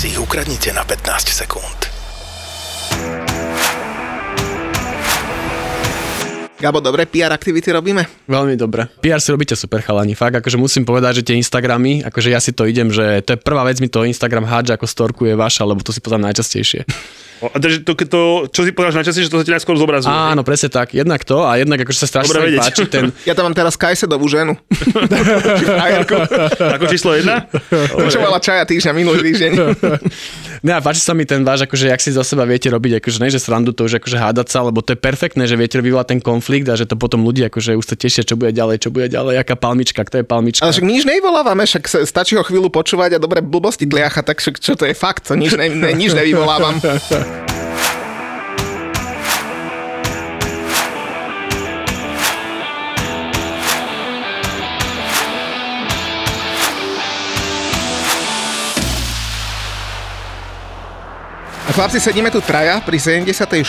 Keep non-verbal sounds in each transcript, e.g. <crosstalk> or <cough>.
si ich ukradnite na 15 sekúnd. Gabo, dobre PR aktivity robíme? Veľmi dobre. PR si robíte super chalani, fakt, akože musím povedať, že tie Instagramy, akože ja si to idem, že to je prvá vec, mi to Instagram hádže ako storku je vaša, lebo to si pozerám najčastejšie. A takže to, to, čo si podáš najčastejšie, že to sa ti najskôr zobrazuje. Áno, presne tak. Jednak to a jednak akože sa strašne Dobre vedieť. páči ten... <laughs> Ja tam mám teraz Kajsedovú ženu. <laughs> Ako číslo jedna? Čo mala čaja týždňa minulý týždeň. <laughs> Ne, a páči sa mi ten váš, akože jak si zo seba viete robiť, akože ne, že srandu to už akože hádať sa, lebo to je perfektné, že viete vyvolať ten konflikt a že to potom ľudia akože už sa tešia, čo bude ďalej, čo bude ďalej, aká palmička, kto je palmička. Ale však nič nevyvolávame, však stačí ho chvíľu počúvať a dobre blbosti tliacha, tak však čo to je fakt, nič, ne, ne, nič nevyvolávam. <laughs> Chlapci, sedíme tu traja pri 74.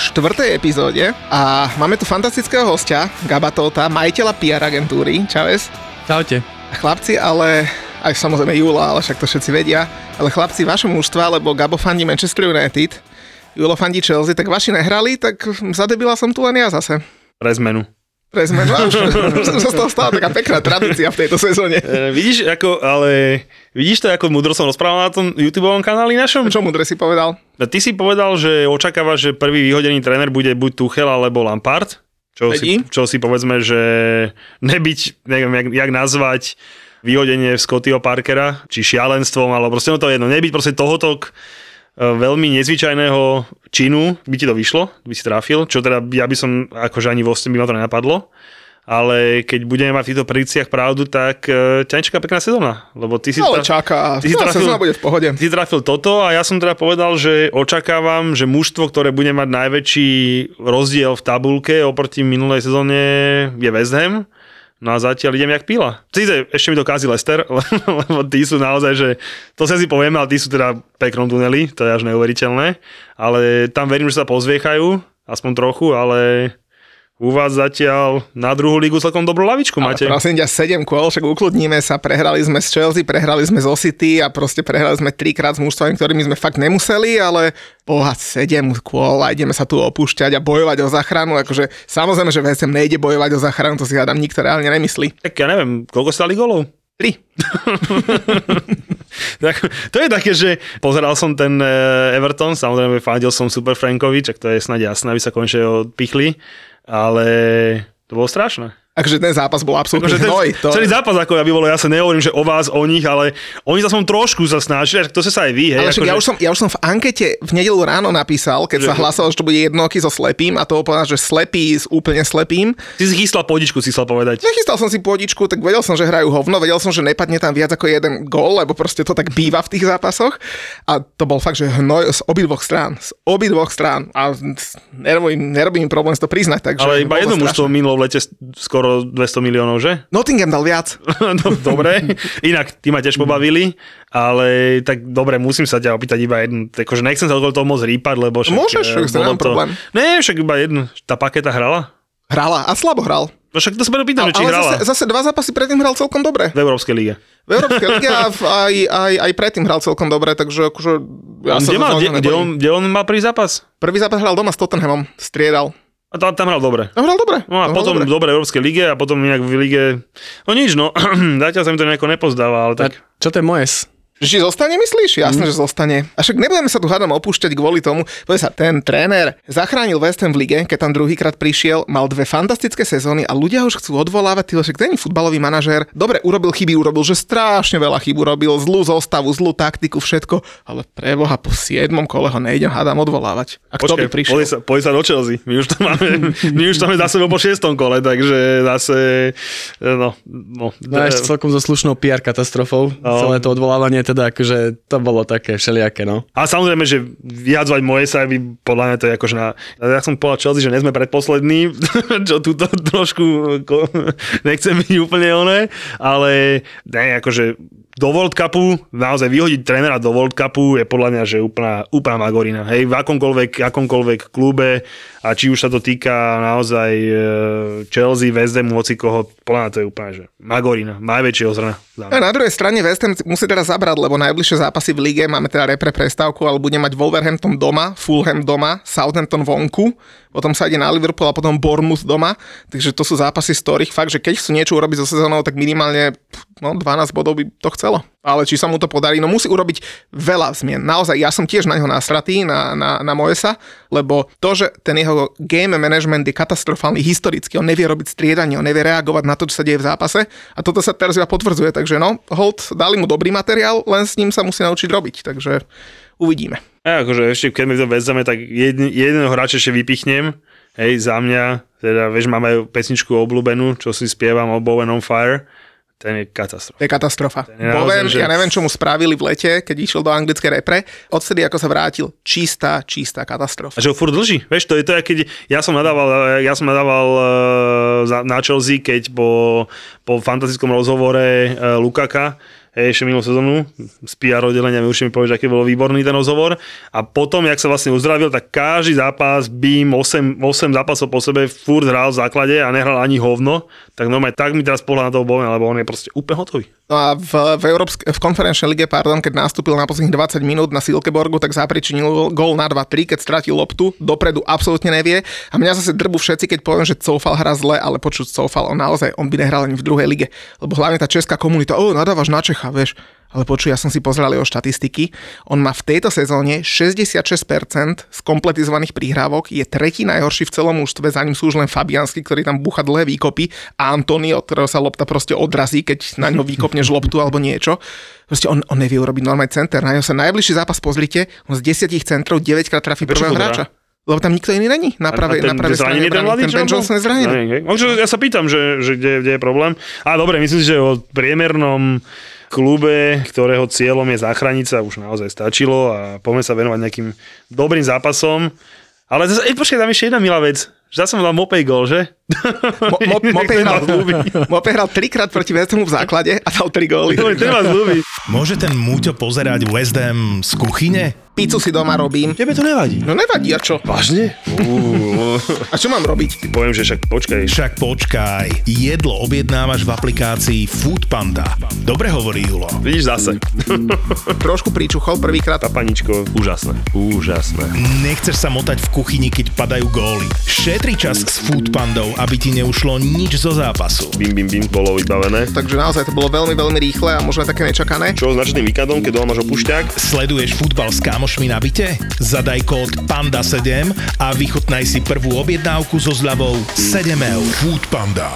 epizóde a máme tu fantastického hostia, Gaba Tota, majiteľa PR agentúry. Čaves. Čaute. Chlapci, ale aj samozrejme Jula, ale však to všetci vedia, ale chlapci vašho mužstva, lebo Gabo fandí Manchester United, Julo fandí Chelsea, tak vaši nehrali, tak zadebila som tu len ja zase. Pre zmenu. Pre zmenu, sa z toho stala taká pekná tradícia v tejto sezóne. E, vidíš, ako, ale vidíš to, ako mudro som rozprával na tom YouTube kanáli našom? Čo mudre si povedal? A Ty si povedal, že očakávaš, že prvý vyhodený tréner bude buď Tuchel alebo Lampard. Čo si, čo si povedzme, že nebyť, neviem, jak, jak nazvať vyhodenie Scottyho Parkera, či šialenstvom, alebo proste no to je jedno, nebyť proste tohoto veľmi nezvyčajného činu, by ti to vyšlo, by si trafil, čo teda ja by som, akože ani vo by ma to nenapadlo, ale keď budeme mať v týchto predikciách pravdu, tak e, ťa nečaká pekná sezóna, lebo ty si... Ale tra- čaká, ty si tá trafil- bude v pohode. Ty trafil toto a ja som teda povedal, že očakávam, že mužstvo, ktoré bude mať najväčší rozdiel v tabulke oproti minulej sezóne je West Ham. No a zatiaľ idem jak pila. Sice ešte mi to kazí Lester, <laughs> lebo tí sú naozaj, že to sa si povieme, ale tí sú teda peknom tuneli, to je až neuveriteľné. Ale tam verím, že sa pozviechajú, aspoň trochu, ale u vás zatiaľ na druhú lígu celkom dobrú lavičku Ale máte. prosím ťa, 7 kôl, však ukludníme sa, prehrali sme s Chelsea, prehrali sme zo City a proste prehrali sme trikrát s mužstvami, ktorými sme fakt nemuseli, ale boha, 7 kôl a ideme sa tu opúšťať a bojovať o záchranu, akože samozrejme, že VSM nejde bojovať o záchranu, to si hádam nikto reálne nemyslí. Tak ja neviem, koľko stali golov? 3. <laughs> Tak, to je také, že pozeral som ten eh, Everton, samozrejme fandil som Super Frankovi, čak to je snad jasné, aby sa konečne odpichli, ale to bolo strašné. Akože ten zápas bol absolútne Akože hnoj. To... Celý zápas, ako ja by bolo, ja sa nehovorím, že o vás, o nich, ale oni sa som trošku sa snažili, to sa sa aj vy, hej. Ale však akože- ja, už som, ja už som v ankete v nedelu ráno napísal, keď sa Že- hlasalo, že to bude jednoký so slepým a to povedal, že slepý s úplne slepým. Ty si chystal podičku, si chcel povedať. Nechystal som si pôdičku, tak vedel som, že hrajú hovno, vedel som, že nepadne tam viac ako jeden gól, lebo proste to tak býva v tých zápasoch. A to bol fakt, že hnoj z obidvoch strán. Z obidvoch strán. A nerobím, nerobím problém si to priznať. Takže Ale iba jedno to mužstvo minulo v lete s- skoro 200 miliónov, že? <laughs> Nottingham dal viac. no, dobre, inak ty ma tiež pobavili, ale tak dobre, musím sa ťa opýtať iba jednu, akože nechcem sa okolo toho moc rýpať, lebo však... Môžeš, eh, však to problém. Ne, však iba jednu, tá paketa hrala? Hrala a slabo hral. No však to sa pýtam, že či Ale hrala zase, zase dva zápasy predtým hral celkom dobre. v Európskej lige. V Európskej lige a v- aj, aj, aj predtým hral celkom dobre, takže akože... Ja kde, mal, kde, kde, on, kde on mal prvý zápas? Prvý zápas hral doma s Tottenhamom, striedal. A tam, tam hral dobre. Tam hral dobre. No a tam potom dobre. dobre. dobre v Európskej lige a potom nejak v lige... No nič, no. <clears throat> Zatiaľ sa mi to nejako nepozdáva, ale tak... A čo to je Moes? Že či zostane, myslíš? Jasné, mm. že zostane. A však nebudeme sa tu hádam opúšťať kvôli tomu. Povedz sa, ten tréner zachránil West Ham v lige, keď tam druhýkrát prišiel, mal dve fantastické sezóny a ľudia už chcú odvolávať, ty však ten futbalový manažér. Dobre, urobil chyby, urobil, že strašne veľa chyb urobil, zlú zostavu, zlú taktiku, všetko, ale preboha po siedmom kole ho nejdem hádam odvolávať. A kto Počkaj, by prišiel? Poď sa, poď sa do Chelsea. My už to máme, <laughs> my už to máme za sebou po šiestom kole, takže zase, no, no. No a ešte celkom so slušnou PR katastrofou. No. Celé to odvolávanie, teda akože to bolo také všelijaké, no. A samozrejme, že vyjadzovať moje sa by podľa mňa to je akože na... Ja som povedal Chelsea, že nie sme predposlední, <laughs> čo túto trošku nechcem byť úplne oné, ale ne, akože do World Cupu, naozaj vyhodiť trénera do World Cupu je podľa mňa, že úplná, úplná magorina. Hej, v akomkoľvek, akomkoľvek klube a či už sa to týka naozaj e, Chelsea, West Hamu, hoci koho, podľa mňa to je úplne, že magorina, najväčšie ozrna. A na druhej strane West Ham musí teraz zabrať, lebo najbližšie zápasy v lige máme teda repre prestávku, ale bude mať Wolverhampton doma, Fulham doma, Southampton vonku, potom sa ide na Liverpool a potom Bournemouth doma. Takže to sú zápasy, z ktorých fakt, že keď chcú niečo urobiť so sezónou, tak minimálne no, 12 bodov by to chcelo. Ale či sa mu to podarí, no musí urobiť veľa zmien. Naozaj, ja som tiež na neho nastratý, na, na, na Moesa, lebo to, že ten jeho game management je katastrofálny historicky, on nevie robiť striedanie, on nevie reagovať na to, čo sa deje v zápase a toto sa teraz iba potvrdzuje, takže no, hold, dali mu dobrý materiál, len s ním sa musí naučiť robiť, takže uvidíme. A akože ešte keď mi to vezame, tak jedn, jedného hráča ešte vypichnem. Hej, za mňa, teda vieš, máme pesničku obľúbenú, čo si spievam o Bowen on Fire. Ten je katastrofa. To je katastrofa. je naozaj, Bowen, že- ja neviem, čo mu spravili v lete, keď išiel do anglické repre. Odtedy, ako sa vrátil, čistá, čistá katastrofa. A že ho furt dlží, vieš, to je to, keď ja som nadával, ja som nadával za, na Chelsea, keď po, po fantastickom rozhovore uh, Lukaka, ešte minulú sezónu, z PR oddelenia mi určite mi povieš, aký bol výborný ten rozhovor. A potom, jak sa vlastne uzdravil, tak každý zápas, bím, 8, 8 zápasov po sebe, furt hral v základe a nehral ani hovno. Tak normálne tak mi teraz pohľad na toho Bowen, lebo on je proste úplne hotový. No a v, v, Európsk- v konferenčnej lige, pardon, keď nastúpil na posledných 20 minút na Silkeborgu, tak zapričinil gól na 2-3, keď stratil loptu, dopredu absolútne nevie. A mňa zase drbu všetci, keď poviem, že Coufal hra zle, ale počuť Coufal, on naozaj, on by nehral ani v druhej lige. Lebo hlavne tá česká komunita, o, nadávaš na Čecha, vieš. Ale počuj, ja som si pozrel jeho štatistiky. On má v tejto sezóne 66% z kompletizovaných prihrávok, je tretí najhorší v celom mužstve, za ním sú už len Fabiansky, ktorý tam bucha dlhé výkopy a Antonio, od ktorého sa lopta proste odrazí, keď na ňo výkopneš loptu alebo niečo. Proste on, on nevie urobiť normálny center. Na ňo sa najbližší zápas pozrite, on z 10 centrov 9 krát trafí prvého hráča. Lebo tam nikto iný není na na strane. zranený ten mladý, ten čo Ben? Johnson je zranený. Čo ja sa pýtam, že, že kde, kde je problém. A dobre, myslím si, že o priemernom klube, ktorého cieľom je zachrániť sa, už naozaj stačilo a poďme sa venovať nejakým dobrým zápasom. Ale zase, počkaj, tam ešte jedna milá vec. Že som dal Mopej gol, že? Mo, mo, <laughs> Mope, hral. <laughs> Mope hral trikrát proti West Hamu v základe a dal tri góly. Ten ma zľúbi. Môže ten Múťo pozerať West Ham z kuchyne? Pizzu si doma robím. Tebe to nevadí. No nevadí, a čo? Vážne? A čo mám robiť? poviem, že však počkaj. Však počkaj, jedlo objednávaš v aplikácii Food Panda. Dobre hovorí Julo. Vidíš zase. <laughs> Trošku príčuchol prvýkrát. Paničko, úžasné. Úžasné. Nechceš sa motať v kuchyni, keď padajú góly. Šetri čas s Food Pandou, aby ti neušlo nič zo zápasu. Bim, bim, bim, bolo vybavené. Takže naozaj to bolo veľmi, veľmi rýchle a možno aj také nečakané. Čo s načným víkendom, keď doma máš opušťák? Sleduješ futbal s kámošmi na byte? Zadaj kód PANDA7 a vychutnaj si prvú objednávku so zľavou 7 eur. Food Panda.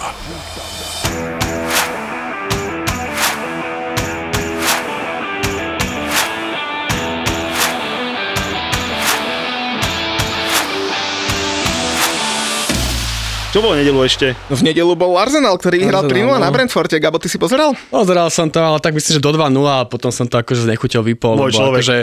Čo bolo nedelu ešte? No v nedelu bol Arsenal, ktorý vyhral Arsenal, 3-0 na no. Brentforte. Gabo, ty si pozeral? Pozeral som to, ale tak myslím, že do 2-0 a potom som to akože z nechuťou vypol. Môj človek. Akože,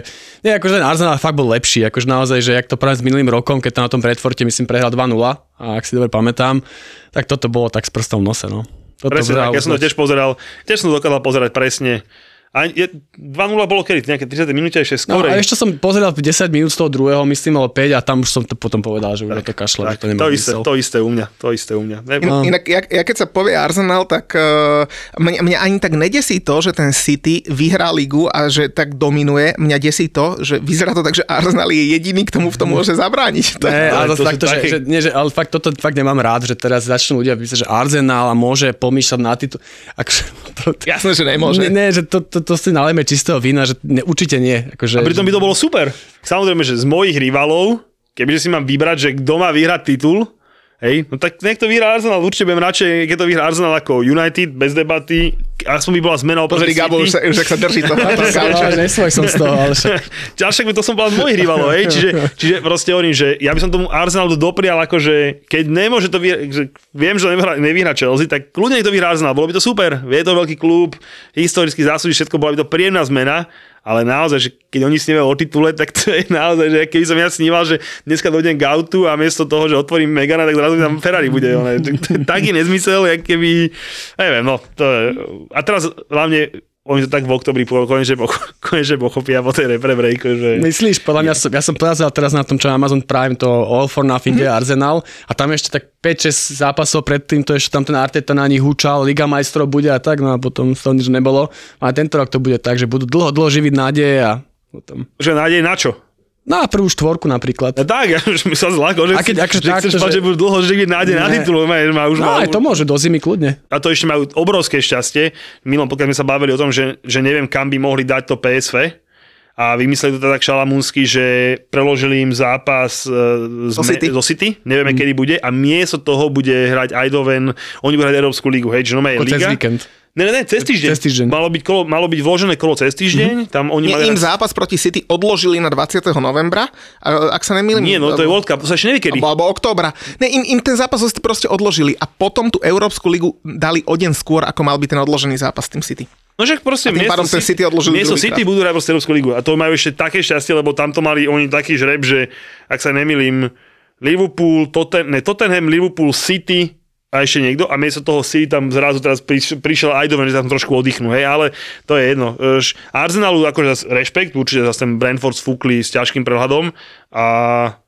nie, akože ten Arsenal fakt bol lepší. Akože naozaj, že jak to práve s minulým rokom, keď to na tom Bradforte myslím prehral 2-0 a ak si dobre pamätám, tak toto bolo tak s prstom v nose, no. Toto Presne tak, ja som to tiež pozeral. Tiež som dokázal pozerať presne. A je, 2-0 bolo kedy? Nejaké 30 minúte ešte No, skôr. a ešte som pozeral 10 minút z toho druhého, myslím, ale 5 a tam už som to potom povedal, že už na to kašle, že tak, to nemá to, isté, to isté u mňa. To isté u mňa. Ne, In, No. Inak, ja, ja keď sa povie Arsenal, tak uh, mňa, mňa ani tak nedesí to, že ten City vyhrá ligu a že tak dominuje. Mňa desí to, že vyzerá to tak, že Arsenal je jediný, k tomu v tom môže zabrániť. To, Ne, ale, Ale to sú zase fakt, to, že, že, nie, že, ale fakt toto fakt nemám rád, že teraz začnú ľudia písať, že Arsenal a môže pomýšľať na titul. Akože, <laughs> to, Jasné, že nemôže. Ne, ne, že to, to, to si nalejme čistého vína, že ne, určite nie. Akože, A pritom by to bolo super. Samozrejme, že z mojich rivalov, kebyže si mám vybrať, že kto má vyhrať titul, Hej, no tak nech to vyhrá Arsenal, určite budem radšej, keď to vyhrá Arsenal ako United, bez debaty, aspoň by bola zmena oproti oproti Gabo, už, sa, už sa drží to. <laughs> Nesvoj som z toho, ale však. <laughs> však to som bol z mojich rivalov, hej, čiže, čiže proste hovorím, že ja by som tomu Arsenalu doprial, akože keď nemôže to vyhrať, že viem, že nevyhrá, nevyhrá Chelsea, tak kľudne to vyhrá Arsenal, bolo by to super, je to veľký klub, historicky zásluží všetko, bola by to príjemná zmena, ale naozaj, že keď oni snívajú o titule, tak to je naozaj, že keby som ja sníval, že dneska dojdem k autu a miesto toho, že otvorím Megana, tak zrazu tam Ferrari bude. One. Taký nezmysel, jak keby, neviem, no, to je. A teraz hlavne oni to tak v oktobri konečne, <laughs> konečne pochopia po tej repre breaku, že... Myslíš, podľa mňa, som, ja som pozeral teraz na tom, čo Amazon Prime, to All for Nothing, mm-hmm. Arsenal a tam ešte tak 5-6 zápasov predtým, to ešte tam ten Arteta na nich húčal, Liga majstrov bude a tak, no a potom to nič nebolo. A tento rok to bude tak, že budú dlho, dlho živiť nádeje a potom... Že nádej na čo? No a prvú štvorku napríklad. No tak, ja už mi sa zlako, že, a keď, akože že tak, chceš že... že budú dlho živiť nádej na titul. Má, už no má, aj to môže, do zimy kľudne. A to ešte majú obrovské šťastie. Milom, pokiaľ sme sa bavili o tom, že, že neviem, kam by mohli dať to PSV, a vymysleli to tak šalamúnsky, že preložili im zápas uh, z, City. zo City, nevieme mm. kedy bude a miesto toho bude hrať Eindhoven, oni budú hrať Európsku ligu, hej, že no je liga. víkend. Ne, ne, ne, cez týždeň. Cez týždeň. Malo byť, kolo, malo byť vložené kolo cez týždeň. Mm-hmm. Tam oni Nie, mali im zápas proti City odložili na 20. novembra, a, ak sa nemýlim. Nie, no to je World Cup, to sa ešte nevie kedy. Alebo, alebo októbra. Ne, im, im ten zápas proste odložili a potom tú Európsku ligu dali o deň skôr, ako mal byť ten odložený zápas s tým City. No však proste a tým pádom ten City odložili Miesto City budú hrať Európsku ligu. A to majú ešte také šťastie, lebo tam to mali oni taký žreb, že ak sa nemýlim, Liverpool, Totten, ne, Tottenham, Liverpool, City, a ešte niekto a miesto toho si tam zrazu teraz priš, prišiel Eindhoven, že tam trošku oddychnú, hej, ale to je jedno. Arsenalu akože rešpekt, určite zase ten Brentford sfúkli s ťažkým prehľadom a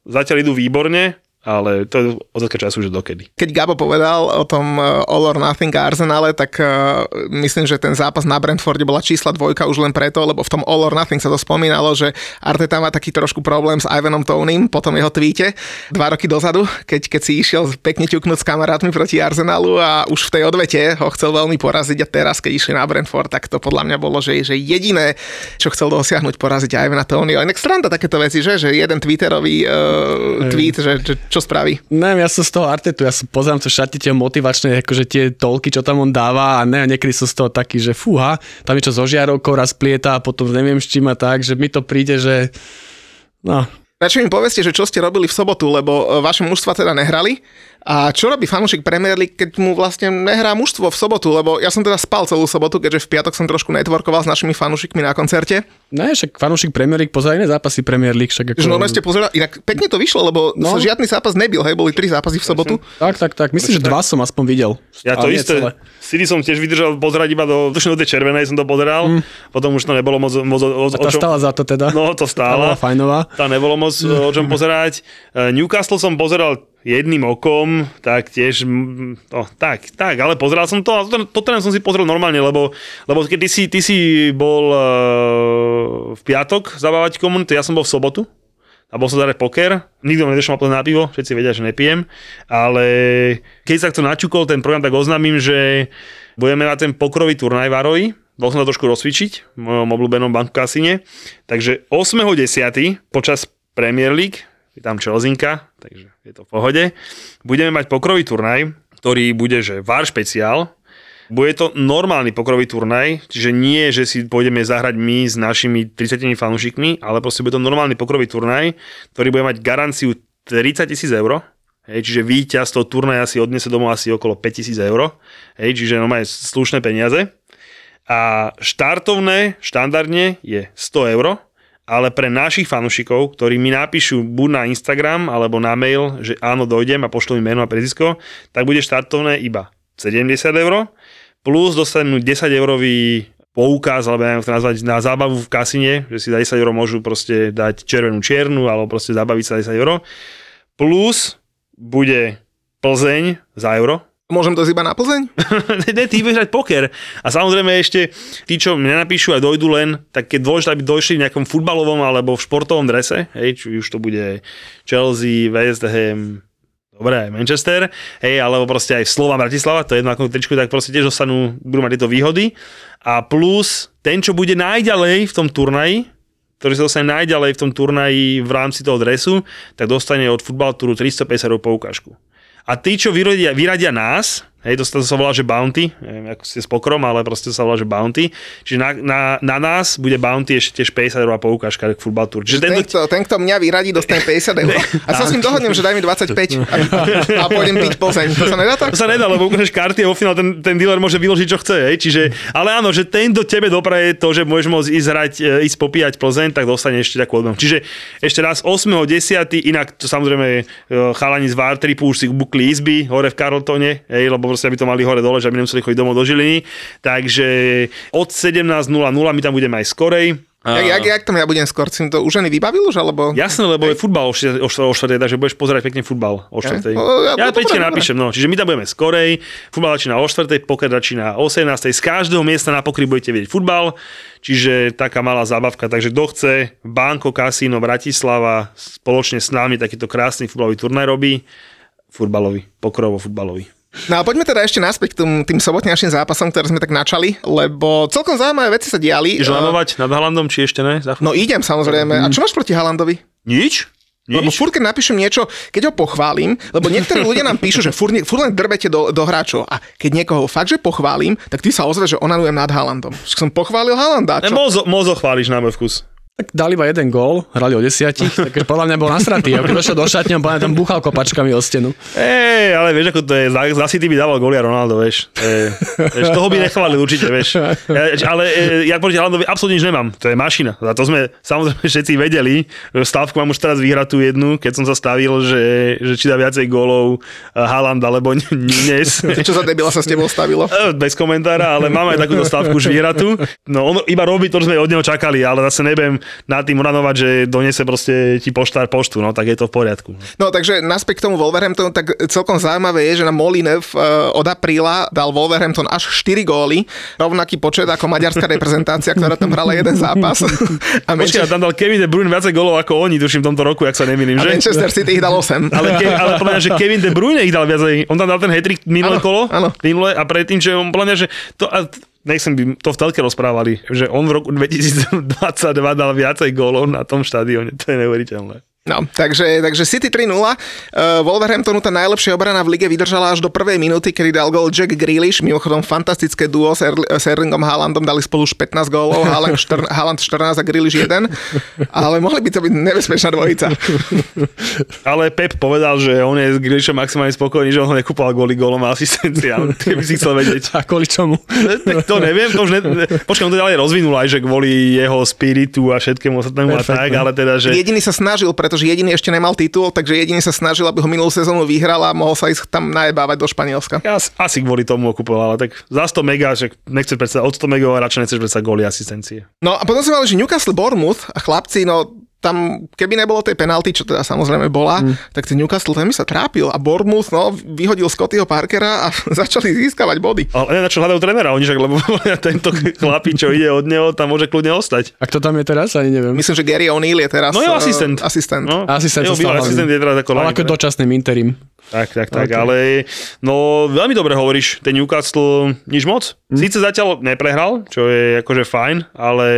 zatiaľ idú výborne, ale to je otázka času, že dokedy. Keď Gabo povedal o tom uh, All or Nothing Arsenale, tak uh, myslím, že ten zápas na Brentforde bola čísla dvojka už len preto, lebo v tom All or Nothing sa to spomínalo, že Arteta má taký trošku problém s Ivanom Tonym po tom jeho tweete dva roky dozadu, keď, keď si išiel pekne ťuknúť s kamarátmi proti Arsenalu a už v tej odvete ho chcel veľmi poraziť a teraz, keď išli na Brentford, tak to podľa mňa bolo, že, že jediné, čo chcel dosiahnuť, poraziť Ivana Tonyho. Inak stranda takéto veci, že, že jeden Twitterový uh, tweet, že, že čo spraví? Neviem, ja som z toho Artetu, ja som pozerám to šate tie motivačné, akože tie tolky, čo tam on dáva a ne, niekedy som z toho taký, že fúha, tam je čo so žiarovkou raz plieta a potom neviem s čím a tak, že mi to príde, že no. Radšej mi povedzte, že čo ste robili v sobotu, lebo e, vaše mužstva teda nehrali a čo robí fanúšik Premier League, keď mu vlastne nehrá mužstvo v sobotu? Lebo ja som teda spal celú sobotu, keďže v piatok som trošku networkoval s našimi fanúšikmi na koncerte. Ne, však fanúšik Premier League pozerá iné zápasy Premier League. Však ako... Že normálne ste pozerali, inak pekne to vyšlo, lebo no. žiadny zápas nebyl, hej, boli tri zápasy v sobotu. Tak, tak, tak. Myslím, že dva som aspoň videl. Ja to isté. City som tiež vydržal pozerať iba do, do tej červenej som to pozeral, mm. potom už to nebolo moc, moc o, o, A tá čom, stála za to teda. No, to stála. Tá fajnová. Tá nebolo moc o čom pozerať. E, Newcastle som pozeral jedným okom, tak tiež, no, tak, tak, ale pozeral som to a to, to som si pozrel normálne, lebo, lebo keď ty si, ty si bol uh, v piatok zabávať komunitu, ja som bol v sobotu a bol som zahrať poker, nikto ma nedošiel na pivo, všetci vedia, že nepijem, ale keď sa to načukol ten program, tak oznámim, že budeme mať ten pokrový turnaj Varovi, bol som to trošku rozcvičiť v mojom obľúbenom banku kasine, takže 8.10. počas Premier League je tam Čelzinka, takže je to v pohode. Budeme mať pokrový turnaj, ktorý bude, že VAR špeciál, bude to normálny pokrový turnaj, čiže nie, že si pôjdeme zahrať my s našimi 30 fanúšikmi, ale proste bude to normálny pokrový turnaj, ktorý bude mať garanciu 30 tisíc eur. Hej, čiže víťaz toho turnaja si odnese domov asi okolo 5000 eur. Hej, čiže normálne slušné peniaze. A štartovné štandardne je 100 eur ale pre našich fanúšikov, ktorí mi napíšu buď na Instagram alebo na mail, že áno, dojdem a pošlú mi meno a prezisko, tak bude štartovné iba 70 eur, plus dostanú 10 eurový poukaz, alebo neviem to nazvať, na zábavu v kasine, že si za 10 eur môžu proste dať červenú čiernu, alebo proste zabaviť sa 10 eur. Plus bude Plzeň za euro, Môžem to iba na Plzeň? <laughs> ne, ty budeš hrať poker. A samozrejme ešte tí, čo mne napíšu a dojdu len, tak keď dôležité, aby došli v nejakom futbalovom alebo v športovom drese, hej, či už to bude Chelsea, West Ham, Dobre, aj Manchester, hej, alebo proste aj Slovan Bratislava, to je jedno ako tričku, tak proste tiež dostanú, budú mať tieto výhody. A plus, ten, čo bude najďalej v tom turnaji, ktorý sa dostane najďalej v tom turnaji v rámci toho dresu, tak dostane od Touru 350 eur poukážku. A tí, čo vyradia, vyradia nás, Hej, to, to sa volá, že bounty, neviem, ako ste s pokrom, ale proste to sa volá, že bounty. Čiže na, na, na nás bude bounty ešte tiež 50 eur poukážka k futbal tour. Čiže ten, kto, ten, kto mňa vyradí, dostane <laughs> 50 eur. A sa s ním dohodnem, že daj mi 25 <laughs> a, a pôjdem piť Plzeň. To sa nedá tak? To sa nedá, lebo ukážeš karty a vo finále ten, ten dealer môže vyložiť, čo chce. Hej. Čiže, ale áno, že ten do tebe dopraje to, že môžeš môcť ísť hrať, e, ísť popíjať Plzeň, tak dostane ešte takú odmenu. Čiže ešte raz 8.10. inak to samozrejme e, chalani z Vartripu už si bukli izby hore v Carltone, hej, lebo proste aby to mali hore dole že aby nemuseli chodiť domov do Žiliny. Takže od 17.00 my tam budeme aj skorej. Jak, jak, jak tam ja budem skôr? Si to už ani vybavil už, alebo? Jasné, lebo je futbal o 4, o 4, takže budeš pozerať pekne futbal o 4. Ja, ja, ja Peťke napíšem, no. Čiže my tam budeme skorej, futbal začína o 4, poker začína o 18. Z každého miesta na pokry budete vidieť futbal, čiže taká malá zábavka. Takže kto chce, Banko Casino Bratislava spoločne s nami takýto krásny futbalový turnaj robí, futbalový, pokrovo futbalový. No a poďme teda ešte naspäť k tým, tým sobotnejším zápasom, ktoré sme tak načali, lebo celkom zaujímavé veci sa diali. Ideš lanovať nad Halandom, či ešte ne? No idem samozrejme. A čo máš proti Halandovi? Nič. Nič? Lebo furt, keď napíšem niečo, keď ho pochválim, lebo niektorí ľudia nám píšu, že furt, furt len drbete do, do hráčov. A keď niekoho fakt, že pochválim, tak ty sa ozve, že onanujem nad Halandom. Som pochválil Halanda. Čo? mozo, mozo chváliš na môj vkus. Tak dali iba jeden gól, hrali o desiatich, <laughs> takže podľa mňa bol nasratý. A keď došiel do šatne, podľa tam buchal kopačkami o stenu. Ej, ale vieš, ako to je, za City by dával góly a Ronaldo, vieš. Je, vieš toho by nechválil určite, vieš. Ja, ale e, ja proti Halandovi absolútne nič nemám. To je mašina. Za to sme samozrejme všetci vedeli. Stavku mám už teraz vyhratú jednu, keď som sa stavil, že, že či dá viacej gólov Haaland alebo dnes. <laughs> Čo za debila sa s tebou stavilo? E, bez komentára, ale máme aj takúto stavku už vyhratú. No on iba robí to, čo sme od neho čakali, ale zase nebem nad tým uranovať, že donese proste ti poštár poštu, no tak je to v poriadku. No takže naspäť k tomu Wolverhamptonu, tak celkom zaujímavé je, že na Molinev eh, od apríla dal Wolverhampton až 4 góly, rovnaký počet ako maďarská reprezentácia, ktorá tam hrala jeden zápas. <laughs> A Počkej, tam dal Kevin De Bruyne viacej gólov ako oni, tuším v tomto roku, ak sa nemýlim, že? A Manchester City ich dal 8. Ale, ke, ale podľa že <laughs> Kevin De Bruyne ich dal viacej. On tam dal ten hetrik minulé ano, kolo, ano. minulé a predtým, že on podľa že to, a nechcem by to v telke rozprávali, že on v roku <laughs> 2022 dal viacej gólov na tom štadióne. To je neuveriteľné. No, takže, takže City 3-0. Uh, Wolverhamptonu tá najlepšia obrana v lige vydržala až do prvej minúty, kedy dal gol Jack Grealish. Mimochodom fantastické duo s, er- s Erlingom Haalandom dali spolu už 15 gólov, <laughs> Haaland, štrn- Haaland 14 a Grealish 1. Ale mohli by to byť nebezpečná dvojica. <laughs> Ale Pep povedal, že on je s Grealishom maximálne spokojný, že on ho nekúpal kvôli gólom a asistenciám. Keby si chcel vedieť. <laughs> A kvôli čomu? to neviem, to už ne... Počkaj, on to ďalej rozvinul aj, že kvôli jeho spiritu a všetkému ostatnému a tak, ale teda, že... Jediný sa snažil, preto pretože jediný ešte nemal titul, takže jediný sa snažil, aby ho minulú sezónu vyhral a mohol sa ísť tam najebávať do Španielska. Ja asi kvôli tomu okupoval, ale tak za 100 mega, že nechceš predsa od 100 mega, radšej nechceš predsa góly asistencie. No a potom sme mali, že Newcastle Bournemouth a chlapci, no tam, keby nebolo tej penalty, čo teda samozrejme bola, mm. tak ten Newcastle ten mi sa trápil a Bournemouth no, vyhodil Scottyho Parkera a <laughs> začali získavať body. Ale na čo hľadajú trénera, oni však, lebo <laughs> tento chlapí, čo ide od neho, tam môže kľudne ostať. A kto tam je teraz, ani neviem. Myslím, že Gary O'Neill je teraz. No je asistent. Uh, asistent. No, asistent, asistent je teraz ako Ale ako dočasným interim. Tak, tak, tak, okay. ale no veľmi dobre hovoríš, ten Newcastle nič moc. Mm. Síce zatiaľ neprehral, čo je akože fajn, ale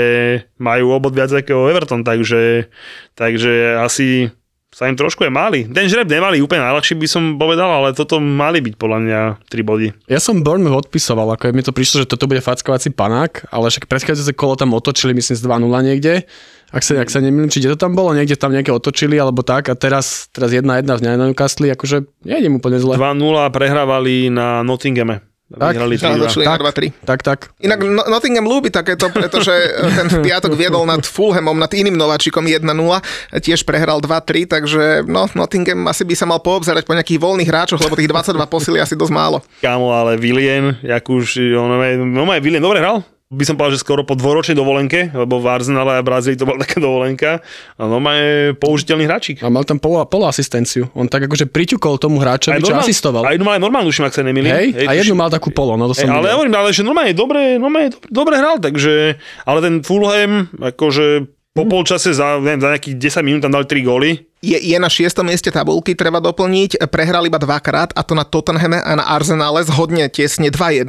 majú obod viac ako Everton, takže, takže asi sa im trošku je mali. Ten žreb nemali úplne najľahší, by som povedal, ale toto mali byť podľa mňa 3 body. Ja som Bournemouth odpisoval, ako mi to prišlo, že toto bude fackovací panák, ale však predchádzajúce kolo tam otočili, myslím, z 2-0 niekde. Ak sa, ak sa nemýlim, či to tam bolo, niekde tam nejaké otočili alebo tak a teraz, teraz jedna jedna v Newcastle, akože nie úplne zle. 2-0 prehrávali na Nottinghame. Tak, vyhrali 3 tak, 2 tak, tak. Inak no, Nottingham ľúbi takéto, pretože ten v piatok viedol nad Fulhamom, nad iným nováčikom 1-0, tiež prehral 2-3, takže no, Nottingham asi by sa mal poobzerať po nejakých voľných hráčoch, lebo tých 22 posily asi dosť málo. Kámo, ale William, jak už, on, on, on, William dobre hral, by som povedal, že skoro po dvoročnej dovolenke, lebo v Arsenale a Brazílii to bola <laughs> taká dovolenka. A no má je použiteľný hráčik. A mal tam polo, polo asistenciu. On tak akože priťukol tomu hráčovi, čo normál, asistoval. A jednu mal aj normálnu, ak sa nemýlim. Hej, hej, a jednu mal takú polo, no to som hej, Ale hovorím, ale že normálne dobre, normálne dobre hral, takže, ale ten Fulham, akože po polčase za, neviem, za nejakých 10 minút tam dali 3 góly. Je, je na šiestom mieste tabulky, treba doplniť. Prehral iba dvakrát, a to na Tottenhame a na Arsenale zhodne tesne 2-1,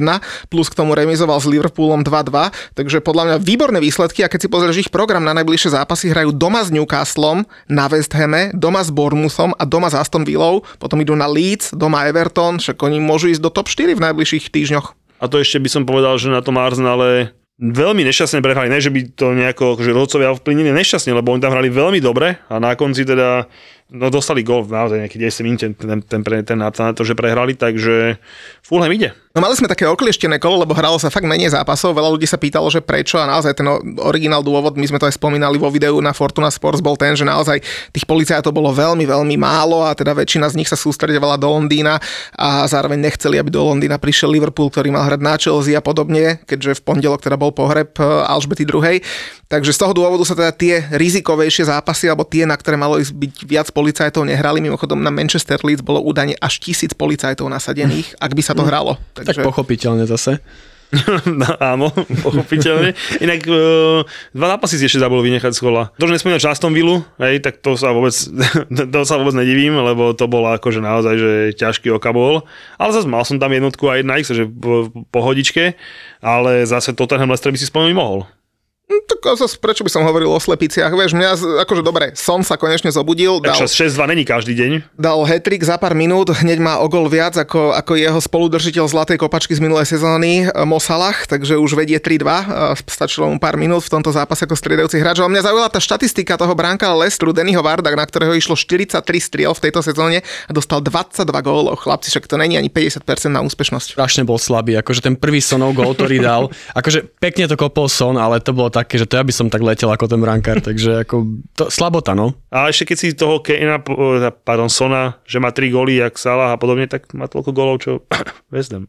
plus k tomu remizoval s Liverpoolom 2-2. Takže podľa mňa výborné výsledky a keď si pozrieš ich program na najbližšie zápasy, hrajú doma s Newcastlom, na West Hame, doma s Bournemouthom a doma s Aston Villou, potom idú na Leeds, doma Everton, však oni môžu ísť do top 4 v najbližších týždňoch. A to ešte by som povedal, že na tom Arsenale veľmi nešťastne prehrali, ne že by to nejako akože rodcovia ovplyvnili nešťastne, lebo oni tam hrali veľmi dobre a na konci teda no dostali gol naozaj nejaký 10 minút ten, ten, ten, ten, na to, že prehrali, takže Fulham ide. No mali sme také oklieštené kolo, lebo hralo sa fakt menej zápasov, veľa ľudí sa pýtalo, že prečo a naozaj ten originál dôvod, my sme to aj spomínali vo videu na Fortuna Sports, bol ten, že naozaj tých policajtov bolo veľmi, veľmi málo a teda väčšina z nich sa sústredovala do Londýna a zároveň nechceli, aby do Londýna prišiel Liverpool, ktorý mal hrať na Chelsea a podobne, keďže v pondelok teda bol pohreb eh, Alžbety II. Takže z toho dôvodu sa teda tie rizikovejšie zápasy, alebo tie, na ktoré malo ísť byť viac policajtov, nehrali. Mimochodom na Manchester Leeds bolo údajne až tisíc policajtov nasadených, ak by sa to hralo. Takže... Tak pochopiteľne zase. <laughs> no, áno, pochopiteľne. Inak uh, dva zápasy si ešte zabol vynechať z kola. To, že nespomínam Aston Villa, hej, tak to sa vôbec, <laughs> to sa vôbec nedivím, lebo to bolo akože naozaj, že ťažký okabol. Ale zase mal som tam jednotku aj na X, že po, pohodičke, ale zase Tottenham Leicester by si spomenúť mohol. No, tak zase, prečo by som hovoril o slepiciach? Vieš, mňa, akože dobre, som sa konečne zobudil. Dal, 6-2 není každý deň. Dal hetrik za pár minút, hneď má o gol viac ako, ako jeho spoludržiteľ zlatej kopačky z minulej sezóny, eh, Mosalach, takže už vedie 3-2. Eh, stačilo mu pár minút v tomto zápase ako striedajúci hráč. Ale mňa zaujala tá štatistika toho bránka Lestru, Dennyho Varda, na ktorého išlo 43 striel v tejto sezóne a dostal 22 gólov. Chlapci, však to není ani 50% na úspešnosť. Strašne bol slabý, akože ten prvý sonov gól, ktorý dal, akože pekne to kopol son, ale to bolo také, že to ja by som tak letel ako ten brankár, takže ako to, slabota, no. A ešte keď si toho Kena, pardon, Sona, že má 3 góly, jak Salah a podobne, tak má toľko gólov, čo <coughs> vezdem.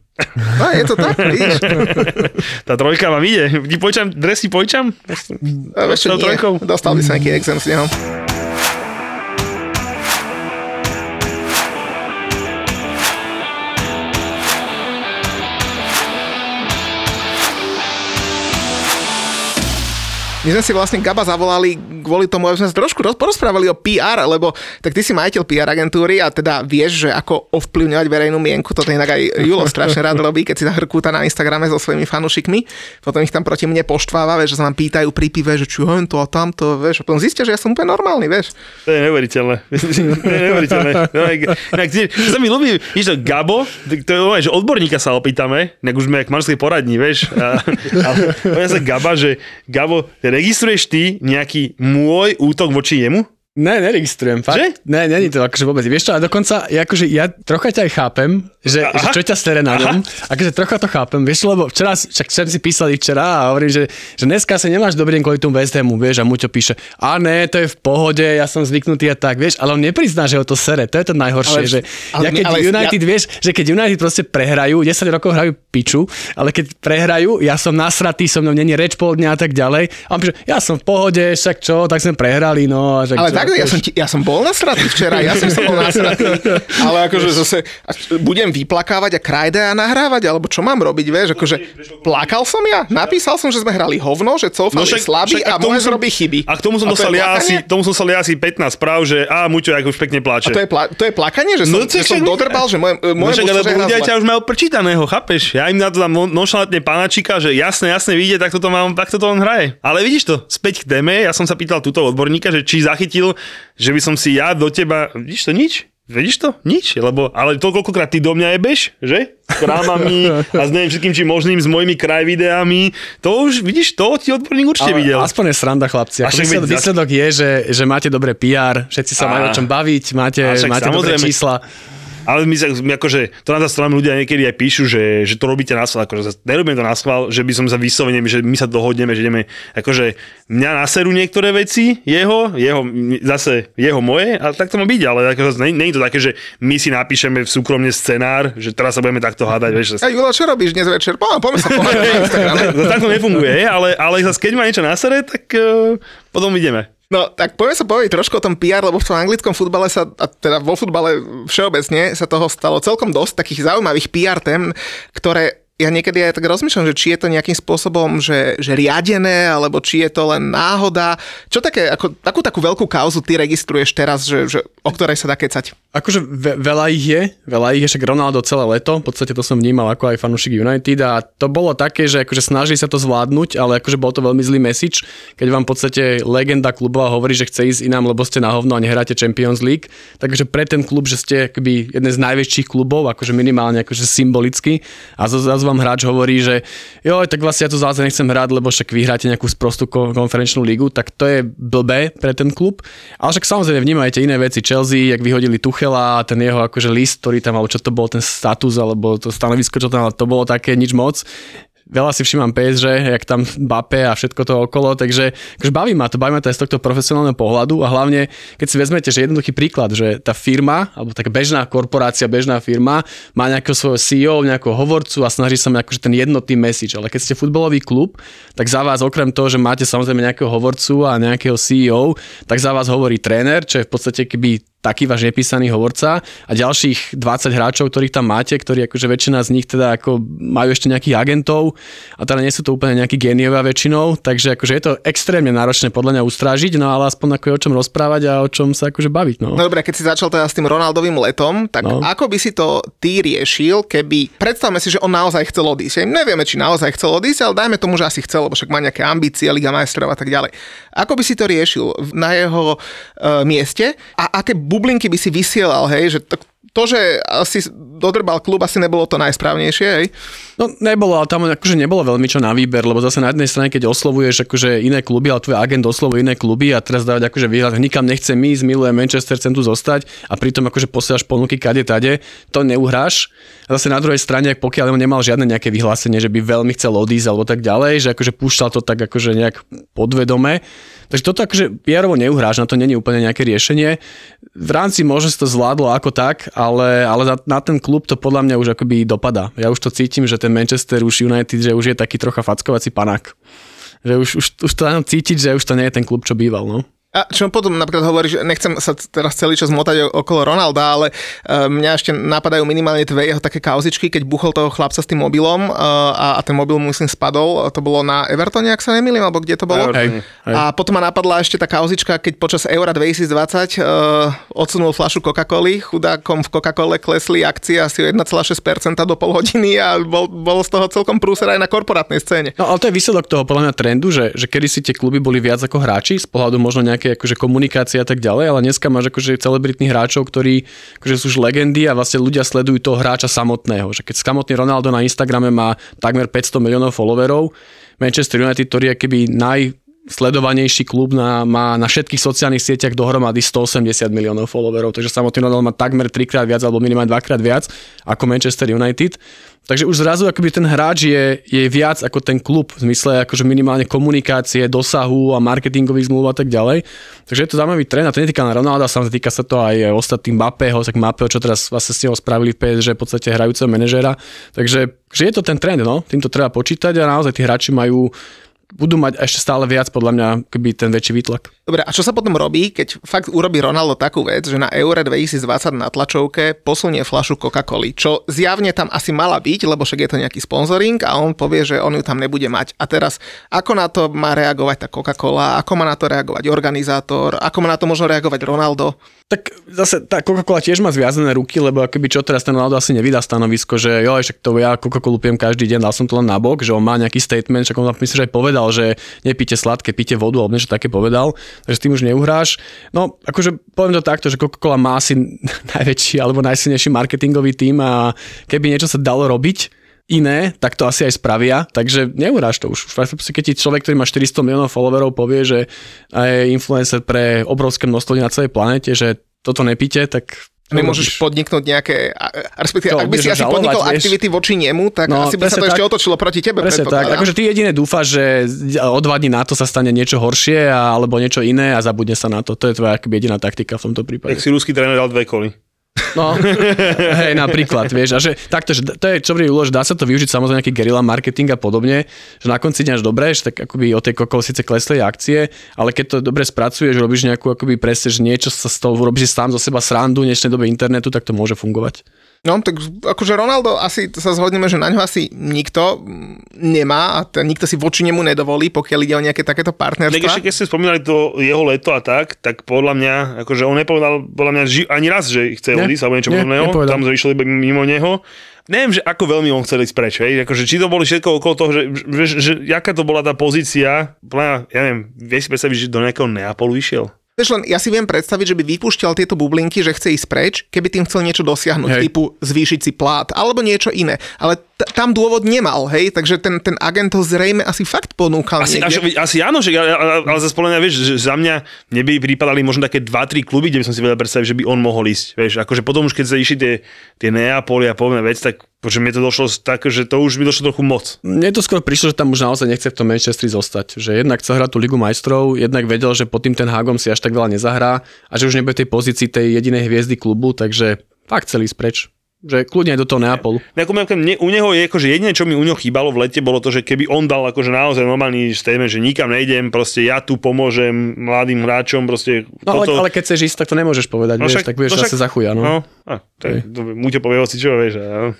A je to tak, vidíš. <laughs> Tá trojka vám ide. Ti pojčam, dres si pojčam? Ešte nie, dostal by sa nejaký exem z neho. My sme si vlastne Gaba zavolali kvôli tomu, aby sme sa trošku porozprávali o PR, lebo tak ty si majiteľ PR agentúry a teda vieš, že ako ovplyvňovať verejnú mienku. Toto inak aj Julo strašne rád robí, keď si sa hrkúta na Instagrame so svojimi fanúšikmi. Potom ich tam proti mne poštváva, vieš, že sa nám pýtajú pri pive, že čo to a tamto, vieš. A potom zistia, že ja som úplne normálny, vieš. To je neuveriteľné. <laughs> to je neuveriteľné. No, inak, sa mi ľúbi, víš to, Gabo, to je že odborníka sa opýtame, inak už sme jak poradní, vieš. A, a, sa Gaba, že Gabo, registruješ ty nejaký môj útok voči jemu? Ne, neregistrujem, fakt. Že? Ne, není to akože vôbec. Vieš čo, a dokonca, ja, akože, ja trocha ťa aj chápem, že, že čo ťa stere na ňom, akože trocha to chápem, vieš, lebo včera, však včera si písali včera a hovorím, že, že dneska sa nemáš dobrý deň kvôli tomu West Hamu, vieš, a Muťo píše, a ne, to je v pohode, ja som zvyknutý a tak, vieš, ale on neprizná, že ho to sere, to je to najhoršie, ale, že ale, ja keď ale, United, ja... vieš, že keď United proste prehrajú, 10 rokov hrajú piču, ale keď prehrajú, ja som nasratý, so mnou není reč pol dňa a tak ďalej, a on píše, ja som v pohode, však čo, tak sme prehrali, no. A že, ale čo, tak, ja som, ja som bol nasratý včera, ja som, som bol nasratý. <laughs> Ale akože zase budem vyplakávať a krajde a nahrávať, alebo čo mám robiť, vieš, akože plakal som ja, napísal som, že sme hrali hovno, že Cofal no je slabý a, a môj robí chyby. A k tomu som, dostal ja asi, tomu som dostal ja asi 15 správ, že a Muťo, ako už pekne pláče. A to je, pla- to je plakanie, že som, no, že som dodrbal, že moje, moje no, ale ľudia ťa už majú prečítaného, chápeš? Ja im na to dám nošalátne panačika, že jasne, jasne vidie, tak toto mám, tak toto on hraje. Ale vidíš to, späť k téme, ja som sa pýtal túto odborníka, že či zachytil, že by som si ja do teba, vidíš to nič? Vidíš to? Nič, lebo, ale to koľkokrát ty do mňa jebeš, že? S krámami a s neviem všetkým čím možným, s mojimi kraj videami. To už, vidíš, to ti odborník určite ale videl. Aspoň je sranda, chlapci. Ako výsledok, výsledok je, že, že máte dobré PR, všetci sa a, majú o čom baviť, máte, máte dobré čísla. Ale my, my akože, to na strane ľudia niekedy aj píšu, že, že to robíte na schvál, akože nerobím to na schvál, že by som sa vyslovene, že my sa dohodneme, že ideme, akože mňa naserú niektoré veci, jeho, jeho, zase jeho moje, a tak to má byť, ale akože, nie, nie, je to také, že my si napíšeme v súkromne scenár, že teraz sa budeme takto hádať, vieš. Ej, Julo, čo robíš dnes večer? Poďme, poďme sa pohádať <laughs> no, tak to nefunguje, ale, ale zase keď má niečo na sere, tak uh, potom ideme. No, tak poďme sa povedať trošku o tom PR, lebo v tom anglickom futbale sa, a teda vo futbale všeobecne sa toho stalo celkom dosť takých zaujímavých PR tém, ktoré ja niekedy aj tak rozmýšľam, že či je to nejakým spôsobom, že, že riadené, alebo či je to len náhoda. Čo také, ako, takú takú veľkú kauzu ty registruješ teraz, že, že, o ktorej sa dá kecať? Akože ve, veľa ich je, veľa ich je, však Ronaldo celé leto, v podstate to som vnímal ako aj fanúšik United a to bolo také, že akože snažili sa to zvládnuť, ale akože bol to veľmi zlý message, keď vám v podstate legenda klubova hovorí, že chce ísť inám, lebo ste na hovno a nehráte Champions League. Takže pre ten klub, že ste akoby jeden z najväčších klubov, akože minimálne akože symbolicky a zase vám hráč hovorí, že jo, tak vlastne ja tu zase nechcem hrať, lebo však vyhráte nejakú sprostú konferenčnú ligu, tak to je blbé pre ten klub. Ale však samozrejme vnímajte iné veci. Chelsea, jak vyhodili Tuchela a ten jeho akože list, ktorý tam, alebo čo to bol ten status, alebo to stanovisko, čo tam, to bolo také nič moc. Veľa si všímam PSG, jak tam Bape a všetko to okolo, takže akože baví ma to, baví ma to aj z tohto profesionálneho pohľadu a hlavne, keď si vezmete, že jednoduchý príklad, že tá firma, alebo taká bežná korporácia, bežná firma má nejakého svojho CEO, nejakého hovorcu a snaží sa mať akože ten jednotný message, ale keď ste futbalový klub, tak za vás okrem toho, že máte samozrejme nejakého hovorcu a nejakého CEO, tak za vás hovorí tréner, čo je v podstate keby taký váš nepísaný hovorca a ďalších 20 hráčov, ktorých tam máte, ktorí akože väčšina z nich teda ako majú ešte nejakých agentov a teda nie sú to úplne nejakí géniovia väčšinou, takže akože je to extrémne náročné podľa mňa ustrážiť, no ale aspoň ako je o čom rozprávať a o čom sa akože baviť. No, no dobre, keď si začal teda s tým Ronaldovým letom, tak no. ako by si to ty riešil, keby, predstavme si, že on naozaj chcel odísť. Nevieme, či naozaj chcel odísť, ale dajme tomu, že asi chcel, lebo však má nejaké ambície, Liga majstrov a tak ďalej. Ako by si to riešil na jeho uh, mieste a aké bublinky by si vysielal, hej, že to, to, že asi dodrbal klub, asi nebolo to najsprávnejšie, hej? No nebolo, ale tam akože nebolo veľmi čo na výber, lebo zase na jednej strane, keď oslovuješ akože iné kluby, ale tvoj agent oslovuje iné kluby a teraz dávať akože výhľad, nikam nechce ísť, miluje Manchester, chcem tu zostať a pritom akože posielaš ponuky kade tade, to neuhráš. A zase na druhej strane, pokiaľ nemal žiadne nejaké vyhlásenie, že by veľmi chcel odísť alebo tak ďalej, že akože púšťal to tak akože nejak podvedome, Takže toto akože PR-ovo neuhráš, na to není úplne nejaké riešenie. V rámci možno si to zvládlo ako tak, ale, ale na, na ten klub to podľa mňa už akoby dopada. Ja už to cítim, že ten Manchester už United, že už je taký trocha fackovací panák. Že už, už, už to cítiť, že už to nie je ten klub, čo býval. No. A čo potom napríklad hovorí, že nechcem sa teraz celý čas motať okolo Ronalda, ale uh, mňa ešte napadajú minimálne dve jeho také kauzičky, keď buchol toho chlapca s tým mobilom uh, a, a ten mobil myslím spadol, to bolo na Evertone, ak sa nemýlim, alebo kde to bolo. Hej, hej. A potom ma napadla ešte tá kauzička, keď počas Eura 2020 uh, odsunul flašu Coca-Coly, chudákom v Coca-Cole klesli akcie asi o 1,6% do pol hodiny a bol, bol z toho celkom prúser aj na korporátnej scéne. No ale to je výsledok toho podľa mňa trendu, že, že kedy si tie kluby boli viac ako hráči, z pohľadu možno nejak nejaké akože komunikácie a tak ďalej, ale dneska máš akože celebritných hráčov, ktorí akože sú už legendy a vlastne ľudia sledujú toho hráča samotného. Že keď samotný Ronaldo na Instagrame má takmer 500 miliónov followerov, Manchester United, ktorý je keby naj, sledovanejší klub na, má na všetkých sociálnych sieťach dohromady 180 miliónov followerov, takže samotný Ronaldo má takmer trikrát viac alebo minimálne dvakrát viac ako Manchester United. Takže už zrazu akoby ten hráč je, je viac ako ten klub v zmysle akože minimálne komunikácie, dosahu a marketingových zmluv a tak ďalej. Takže je to zaujímavý trend a to netýka na Ronalda, samozrejme týka sa to aj ostatným Mbappého, tak Mbappého, čo teraz vlastne s neho spravili PSG, v podstate hrajúceho manažéra. Takže že je to ten trend, no, týmto treba počítať a naozaj tí hráči majú budú mať ešte stále viac podľa mňa keby ten väčší výtlak. Dobre, a čo sa potom robí, keď fakt urobí Ronaldo takú vec, že na Eure 2020 na tlačovke posunie flašu Coca-Coly, čo zjavne tam asi mala byť, lebo však je to nejaký sponzoring a on povie, že on ju tam nebude mať. A teraz, ako na to má reagovať tá Coca-Cola, ako má na to reagovať organizátor, ako má na to možno reagovať Ronaldo? Tak zase tá Coca-Cola tiež má zviazané ruky, lebo akoby čo teraz ten Ronaldo asi nevydá stanovisko, že jo, však to ja Coca-Colu pijem každý deň, dal som to len na bok, že on má nejaký statement, však on myslím, že aj povedal, že nepíte sladké, píte vodu, alebo niečo také povedal takže s tým už neuhráš. No, akože poviem to takto, že Coca-Cola má asi <laughs> najväčší alebo najsilnejší marketingový tým a keby niečo sa dalo robiť, iné, tak to asi aj spravia, takže neuhráš to už. Keď ti človek, ktorý má 400 miliónov followerov, povie, že je influencer pre obrovské množstvo na celej planete, že toto nepíte, tak Nemôžeš podniknúť nejaké, respektíve, ak by si asi podnikol vieš? aktivity voči nemu, tak no, asi by sa to tak, ešte otočilo proti tebe. Presne tak, akože ty jedine dúfaš, že o dva dní na to sa stane niečo horšie a, alebo niečo iné a zabudne sa na to. To je tvoja jediná taktika v tomto prípade. Tak si ruský tréner dal dve koly. No, <laughs> hej, napríklad, vieš, a že takto, že to je čo úlož, že dá sa to využiť samozrejme nejaký gerila marketing a podobne, že na konci dňa dobre, že tak akoby o tej kokol síce klesli akcie, ale keď to dobre spracuješ, robíš nejakú akoby presne, že niečo sa z toho urobíš sám zo seba srandu, dnešnej dobe internetu, tak to môže fungovať. No, tak akože Ronaldo asi sa zhodneme, že na ňo asi nikto mm, nemá a ten, nikto si voči nemu nedovolí, pokiaľ ide o nejaké takéto Tak partnerstva. ešte keď ste spomínali to jeho leto a tak, tak podľa mňa, akože on nepovedal podľa mňa ži- ani raz, že chce Nie, odísť alebo niečo nie, podobného. nepovedal. Tam išli iba mimo neho. Neviem, že ako veľmi on chcel ísť preč, hej? Akože, či to boli všetko okolo toho, že, že, že, že jaká to bola tá pozícia, ja neviem, vieš si predstaviť, že do nejakého Neapolu išiel? Vieš len, ja si viem predstaviť, že by vypúšťal tieto bublinky, že chce ísť preč, keby tým chcel niečo dosiahnuť, Hej. typu zvýšiť si plát, alebo niečo iné. Ale t- tam dôvod nemal, hej, takže ten, ten agent ho zrejme asi fakt ponúkal Asi, až, asi áno, že, ale, ale, zase podľa mňa, vieš, že za mňa neby pripadali možno také 2-3 kluby, kde by som si vedel predstaviť, že by on mohol ísť. Vieš, akože potom už keď sa išli tie, tie Neapoly a podobné veci, tak že mne to došlo tak, že to už mi došlo trochu moc. Mne to skôr prišlo, že tam už naozaj nechce v tom Manchesteri zostať. Že jednak chce hrať tú Ligu majstrov, jednak vedel, že pod tým ten Hagom si až tak veľa nezahrá a že už nebude tej pozícii tej jedinej hviezdy klubu, takže fakt chcel ísť preč. Že kľudne aj do toho Neapolu. Ako, ako, mne, u neho je akože jediné, čo mi u neho chýbalo v lete, bolo to, že keby on dal akože naozaj normálny statement, že nikam nejdem, proste ja tu pomôžem mladým hráčom, proste No ale, toto... ale keď chceš ísť, tak to nemôžeš povedať, No vieš, však- tak vieš no zase však- za chuja, no. No, a, to je, to, mu ťa povie hoci čo, vieš, a,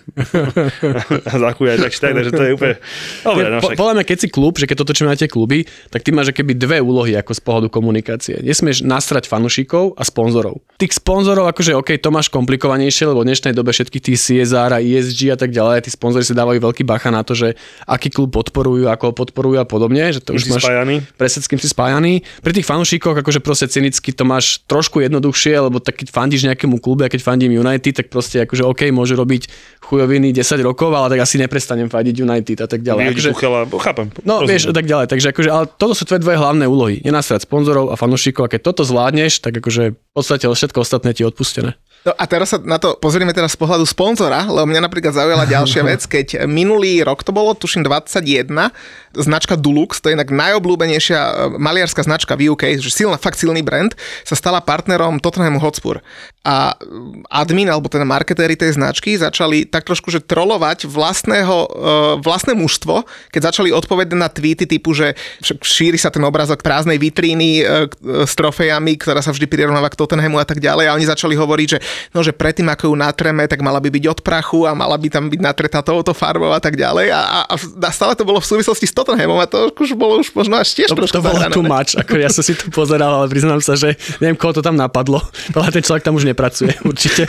<laughs> a zachujať, tak, tak, takže to je úplne, dobre, no Po, však. podľa mňa, keď si klub, že keď to točíme na tie kluby, tak ty máš keby dve úlohy ako z pohľadu komunikácie. Nesmieš nastrať fanúšikov a sponzorov. Tých sponzorov, akože OK, to máš komplikovanejšie, lebo v dnešnej dobe všetkých tých CSR a ESG a tak ďalej, tí sponzori si dávajú veľký bacha na to, že aký klub podporujú, ako ho podporujú a podobne, že to Už si máš spájaný. presne s kým si spájaný. Pri tých fanúšikoch akože proste cynicky to máš trošku jednoduchšie, lebo tak keď fandíš nejakému klube a keď fandím United, tak proste akože OK, môže robiť chujoviny 10 rokov, ale tak asi neprestanem fandiť United a tak ďalej. Akože, Tuchela, chápem. No, rozumiem. vieš, a tak ďalej. Takže akože, ale toto sú tvoje dve hlavné úlohy. Nenasrať sponzorov a fanúšikov. A keď toto zvládneš, tak akože v podstate všetko ostatné ti je odpustené. No a teraz sa na to pozrieme teraz z pohľadu sponzora, lebo mňa napríklad zaujala <laughs> ďalšia vec, keď minulý rok to bolo, tuším 21, značka Dulux, to je inak najobľúbenejšia e, maliarská značka v UK, že silná, fakt silný brand, sa stala partnerom Tottenhamu Hotspur. A e, admin, alebo teda marketéri tej značky začali tak trošku, že trolovať vlastného, e, vlastné mužstvo, keď začali odpovedať na tweety typu, že šíri sa ten obrazok prázdnej vitríny e, e, s trofejami, ktorá sa vždy prirovnáva k Tottenhamu a tak ďalej a oni začali hovoriť, že no, že predtým ako ju natreme, tak mala by byť od prachu a mala by tam byť natretá touto farbou a tak ďalej a, a, a stále to bolo v súvislosti s Tottenhamom a to už bolo už možno až tiež To, trošku to bolo zahrané. too much. Ako ja som si to pozeral, ale priznám sa, že neviem, koho to tam napadlo. Ale ten človek tam už nepracuje, <laughs> určite.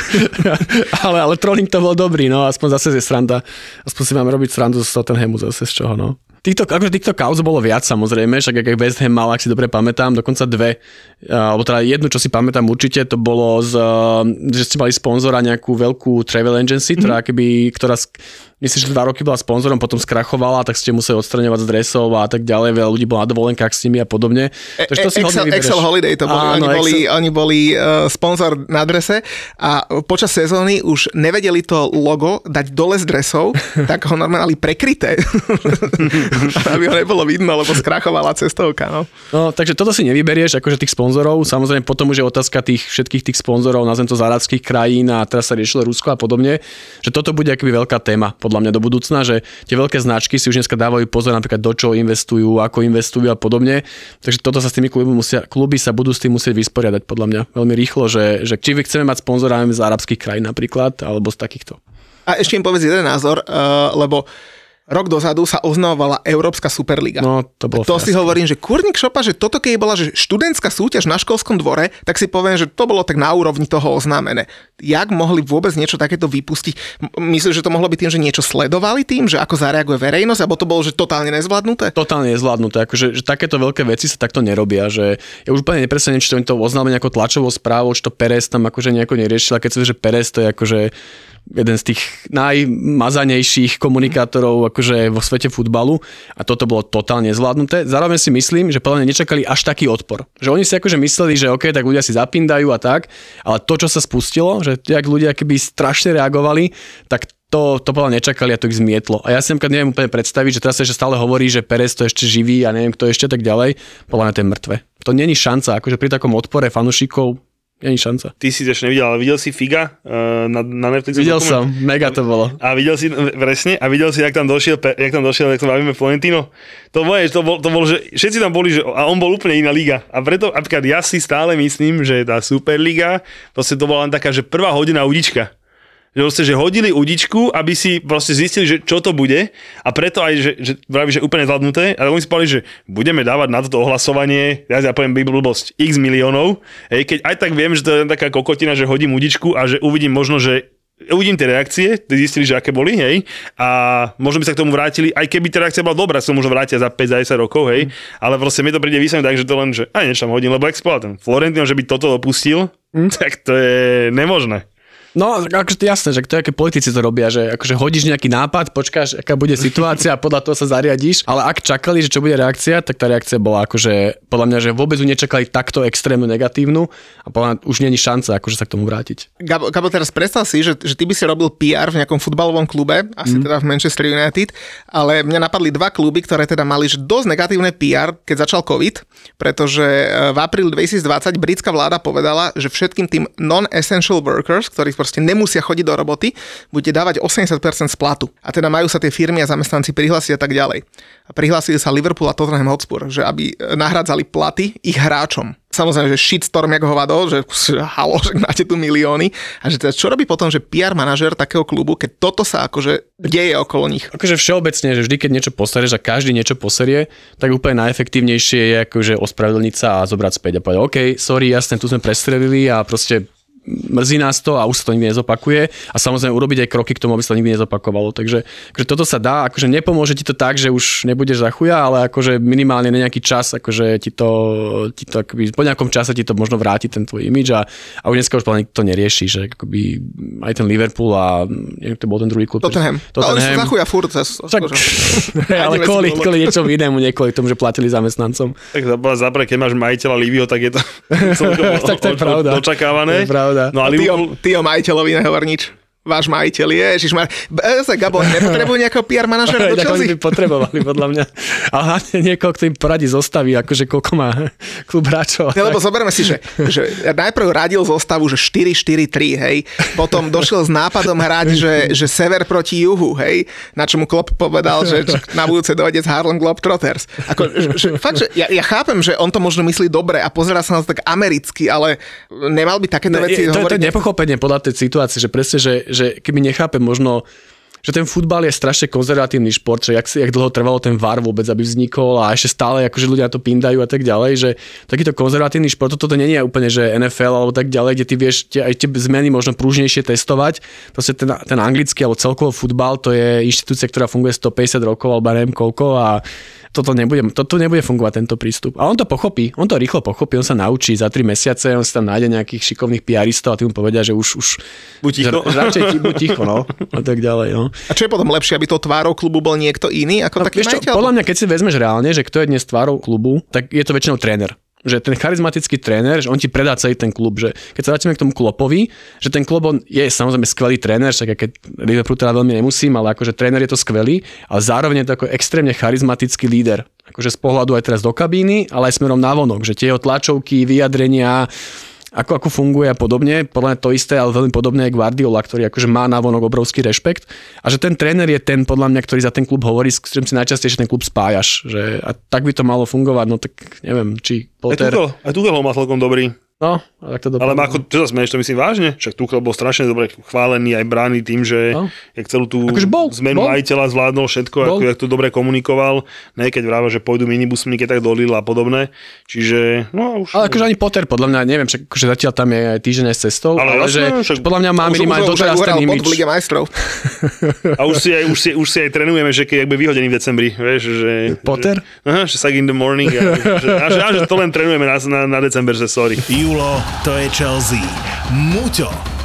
ale, ale trolling to bol dobrý, no aspoň zase je sranda. Aspoň si máme robiť srandu z Tottenhamu zase z čoho, no. Týchto, akože týchto kauz bolo viac samozrejme, však ak aj West Ham mal, ak si dobre pamätám, dokonca dve, a, alebo teda jednu, čo si pamätám určite, to bolo, z, a, že ste mali sponzora nejakú veľkú travel agency, ktorá, keby, ktorá myslím, že dva roky bola sponzorom, potom skrachovala, tak ste museli odstraňovať z dresov a tak ďalej, veľa ľudí bolo na dovolenkách s nimi a podobne. E- Takže to si Excel. Excel Holiday to boli, Áno, oni, boli Excel. oni boli uh, sponzor na drese a počas sezóny už nevedeli to logo dať dole z dresov, <laughs> tak ho normálne prekryté, <laughs> <laughs> aby ho nebolo vidno, lebo skrachovala cestovka. No. No, takže toto si nevyberieš, akože tých sponzorov. Samozrejme, potom už je otázka tých všetkých tých sponzorov, nazvem to z arabských krajín a teraz sa riešilo Rusko a podobne, že toto bude akoby veľká téma podľa mňa do budúcna, že tie veľké značky si už dneska dávajú pozor napríklad do čoho investujú, ako investujú a podobne. Takže toto sa s tými kluby, musia, kluby sa budú s tým musieť vysporiadať podľa mňa veľmi rýchlo, že, že či chceme mať sponzora z arabských krajín napríklad, alebo z takýchto. A ešte im povedz jeden názor, uh, lebo rok dozadu sa oznamovala Európska Superliga. No, to bolo to si fiasko. hovorím, že kurník šopa, že toto keď bola že študentská súťaž na školskom dvore, tak si poviem, že to bolo tak na úrovni toho oznámené. Jak mohli vôbec niečo takéto vypustiť? M- Myslíš, že to mohlo byť tým, že niečo sledovali tým, že ako zareaguje verejnosť, alebo to bolo, že totálne nezvládnuté? totálne nezvládnuté, akože že takéto veľké veci sa takto nerobia, že ja už úplne nepresne či to to oznámili nejakou tlačovou správou, či to Perez tam akože nejako neriešil, a keď sa že Perez to je akože jeden z tých najmazanejších komunikátorov akože vo svete futbalu a toto bolo totálne zvládnuté. Zároveň si myslím, že podľa mňa nečakali až taký odpor. Že oni si akože mysleli, že OK, tak ľudia si zapindajú a tak, ale to, čo sa spustilo, že jak ľudia keby strašne reagovali, tak to, to podľa nečakali a to ich zmietlo. A ja si napríklad neviem úplne predstaviť, že teraz sa ešte stále hovorí, že Perez to ešte živí a neviem kto ešte tak ďalej. Podľa mňa to je mŕtve. To není šanca, akože pri takom odpore fanúšikov není šanca. Ty si to ešte nevidel, ale videl si Figa uh, na, na Netflixe? Videl dokument? som, mega to bolo. A videl si, presne, a videl si, jak tam došiel, jak tam došiel, jak to bavíme Florentino. To bolo, to bol, to bol, že všetci tam boli, že, a on bol úplne iná liga. A preto, napríklad ja si stále myslím, že tá Superliga, proste to bola len taká, že prvá hodina udička. Že, proste, že hodili udičku, aby si proste zistili, že čo to bude a preto aj, že, že vraví, že úplne zvládnuté, ale oni si povedali, že budeme dávať na toto ohlasovanie, ja ja poviem blbosť, x miliónov, hej, keď aj tak viem, že to je taká kokotina, že hodím udičku a že uvidím možno, že uvidím tie reakcie, zistili, že aké boli, hej, a možno by sa k tomu vrátili, aj keby tá reakcia bola dobrá, sa možno vrátia za 5, za 10 rokov, hej, mm. ale proste mi to príde vysvetliť tak, že to len, že aj niečo tam hodím, lebo ak ten Florentino, že by toto opustil, mm. <laughs> tak to je nemožné. No, akože to jasné, že to aké politici to robia, že akože hodíš nejaký nápad, počkáš, aká bude situácia a podľa toho sa zariadíš, ale ak čakali, že čo bude reakcia, tak tá reakcia bola akože, podľa mňa, že vôbec ju nečakali takto extrémnu negatívnu a podľa mňa už není šanca akože sa k tomu vrátiť. Gabo, Gabo teraz predstav si, že, že ty by si robil PR v nejakom futbalovom klube, asi mm. teda v Manchester United, ale mňa napadli dva kluby, ktoré teda mali že dosť negatívne PR, keď začal COVID, pretože e, v apríli 2020 britská vláda povedala, že všetkým tým non-essential workers, ktorí proste nemusia chodiť do roboty, budete dávať 80% z platu. A teda majú sa tie firmy a zamestnanci prihlásiť a tak ďalej. A prihlásili sa Liverpool a Tottenham Hotspur, že aby nahradzali platy ich hráčom samozrejme, že shitstorm jak hovado, že <laughs> halo, že máte tu milióny. A že teda čo robí potom, že PR manažer takého klubu, keď toto sa akože deje okolo nich? Akože všeobecne, že vždy, keď niečo poserieš a každý niečo poserie, tak úplne najefektívnejšie je akože ospravedlniť sa a zobrať späť a povedať, OK, sorry, jasne, tu sme prestrelili a proste mrzí nás to a už sa to nikdy nezopakuje a samozrejme urobiť aj kroky k tomu, aby sa to nikdy nezopakovalo. Takže akože toto sa dá, akože nepomôže ti to tak, že už nebudeš za chuja, ale akože minimálne na nejaký čas, akože ti to, ti to akoby, po nejakom čase ti to možno vráti ten tvoj imič a, a už dneska už to nerieši, že akoby aj ten Liverpool a neviem, to bol ten druhý klub. Tottenham. Tottenham. Ale za chuja furt. Zas, tak, <laughs> ale kvôli, kvôli niečo inému, nie kvôli tomu, že platili zamestnancom. Tak zapra, keď máš majiteľa Livio, tak je to <laughs> tak to je pravda. očakávané. To je pravda. No a Liverpool... Ty, ty o majiteľovi nehovor nič váš majiteľ je, Ježiš, ma... sa Gabo, nepotrebujú nejakého PR manažera do Chelsea? by potrebovali, podľa mňa. A hlavne niekoho, kto im poradí zostaví, akože koľko má klub hráčov. Ja, lebo zoberme si, že, že najprv radil zostavu, že 4-4-3, hej, potom došiel s nápadom hrať, že, že sever proti juhu, hej, na čo mu Klopp povedal, že na budúce dojde z Harlem Globetrotters. Ako, že, fakt, že ja, ja, chápem, že on to možno myslí dobre a pozera sa na to tak americky, ale nemal by takéto veci to, hovoriť. To je nepochopenie podľa tej situácie, že presne, že, že keby nechápe možno že ten futbal je strašne konzervatívny šport, že jak, jak dlho trvalo ten VAR vôbec, aby vznikol a ešte stále akože ľudia to pindajú a tak ďalej, že takýto konzervatívny šport, toto nie je úplne, že NFL alebo tak ďalej, kde ty vieš tie, aj tie zmeny možno prúžnejšie testovať. Proste ten, ten anglický alebo celkovo futbal, to je inštitúcia, ktorá funguje 150 rokov alebo neviem koľko a toto nebude, toto nebude fungovať tento prístup. A on to pochopí, on to rýchlo pochopí, on sa naučí za 3 mesiace, on si tam nájde nejakých šikovných piaristov a tí mu povedia, že už, už buď ticho. Že, radšej ti buď ticho, no, <laughs> a tak ďalej, no. A čo je potom lepšie, aby to tvárou klubu bol niekto iný ako no, taký čo, Podľa mňa, keď si vezmeš reálne, že kto je dnes tvárou klubu, tak je to väčšinou tréner že ten charizmatický tréner, že on ti predá celý ten klub, že keď sa vrátime k tomu Klopovi, že ten klub on je samozrejme skvelý tréner, však keď Liverpool teda veľmi nemusím, ale akože tréner je to skvelý, ale zároveň je to ako extrémne charizmatický líder. Akože z pohľadu aj teraz do kabíny, ale aj smerom na vonok, že tie jeho tlačovky, vyjadrenia, ako, ako funguje a podobne. Podľa mňa to isté, ale veľmi podobné je Guardiola, ktorý akože má vonok obrovský rešpekt. A že ten tréner je ten, podľa mňa, ktorý za ten klub hovorí, s ktorým si najčastejšie ten klub spájaš. Že, a tak by to malo fungovať, no tak neviem, či Potter... Aj Tuchel, aj Tuchel ho má celkom dobrý. No, tak to Ale ako, čo sa smeješ, to myslím vážne? Však Tuchel bol strašne dobre chválený aj brány tým, že no. jak celú tú akože bol, zmenu bol. majiteľa zvládol všetko, bol. ako jak to dobre komunikoval. Ne, keď vráva, že pôjdu minibusmi, keď tak dolil a podobné. Čiže, no už... Ale akože ani Potter, podľa mňa, neviem, však akože zatiaľ tam je aj týždeň s cestou, ale, ale že, však, podľa mňa má minimálne doteraz ten imič. <laughs> a už si, aj, už, si, už si aj trénujeme, že keď by vyhodený v decembri, vieš, že... Potter? Že, aha, že in the morning. A, že, a, že, a, že to len trénujeme na, na, na december, že sorry. Julo, to je Chelsea. Muťo,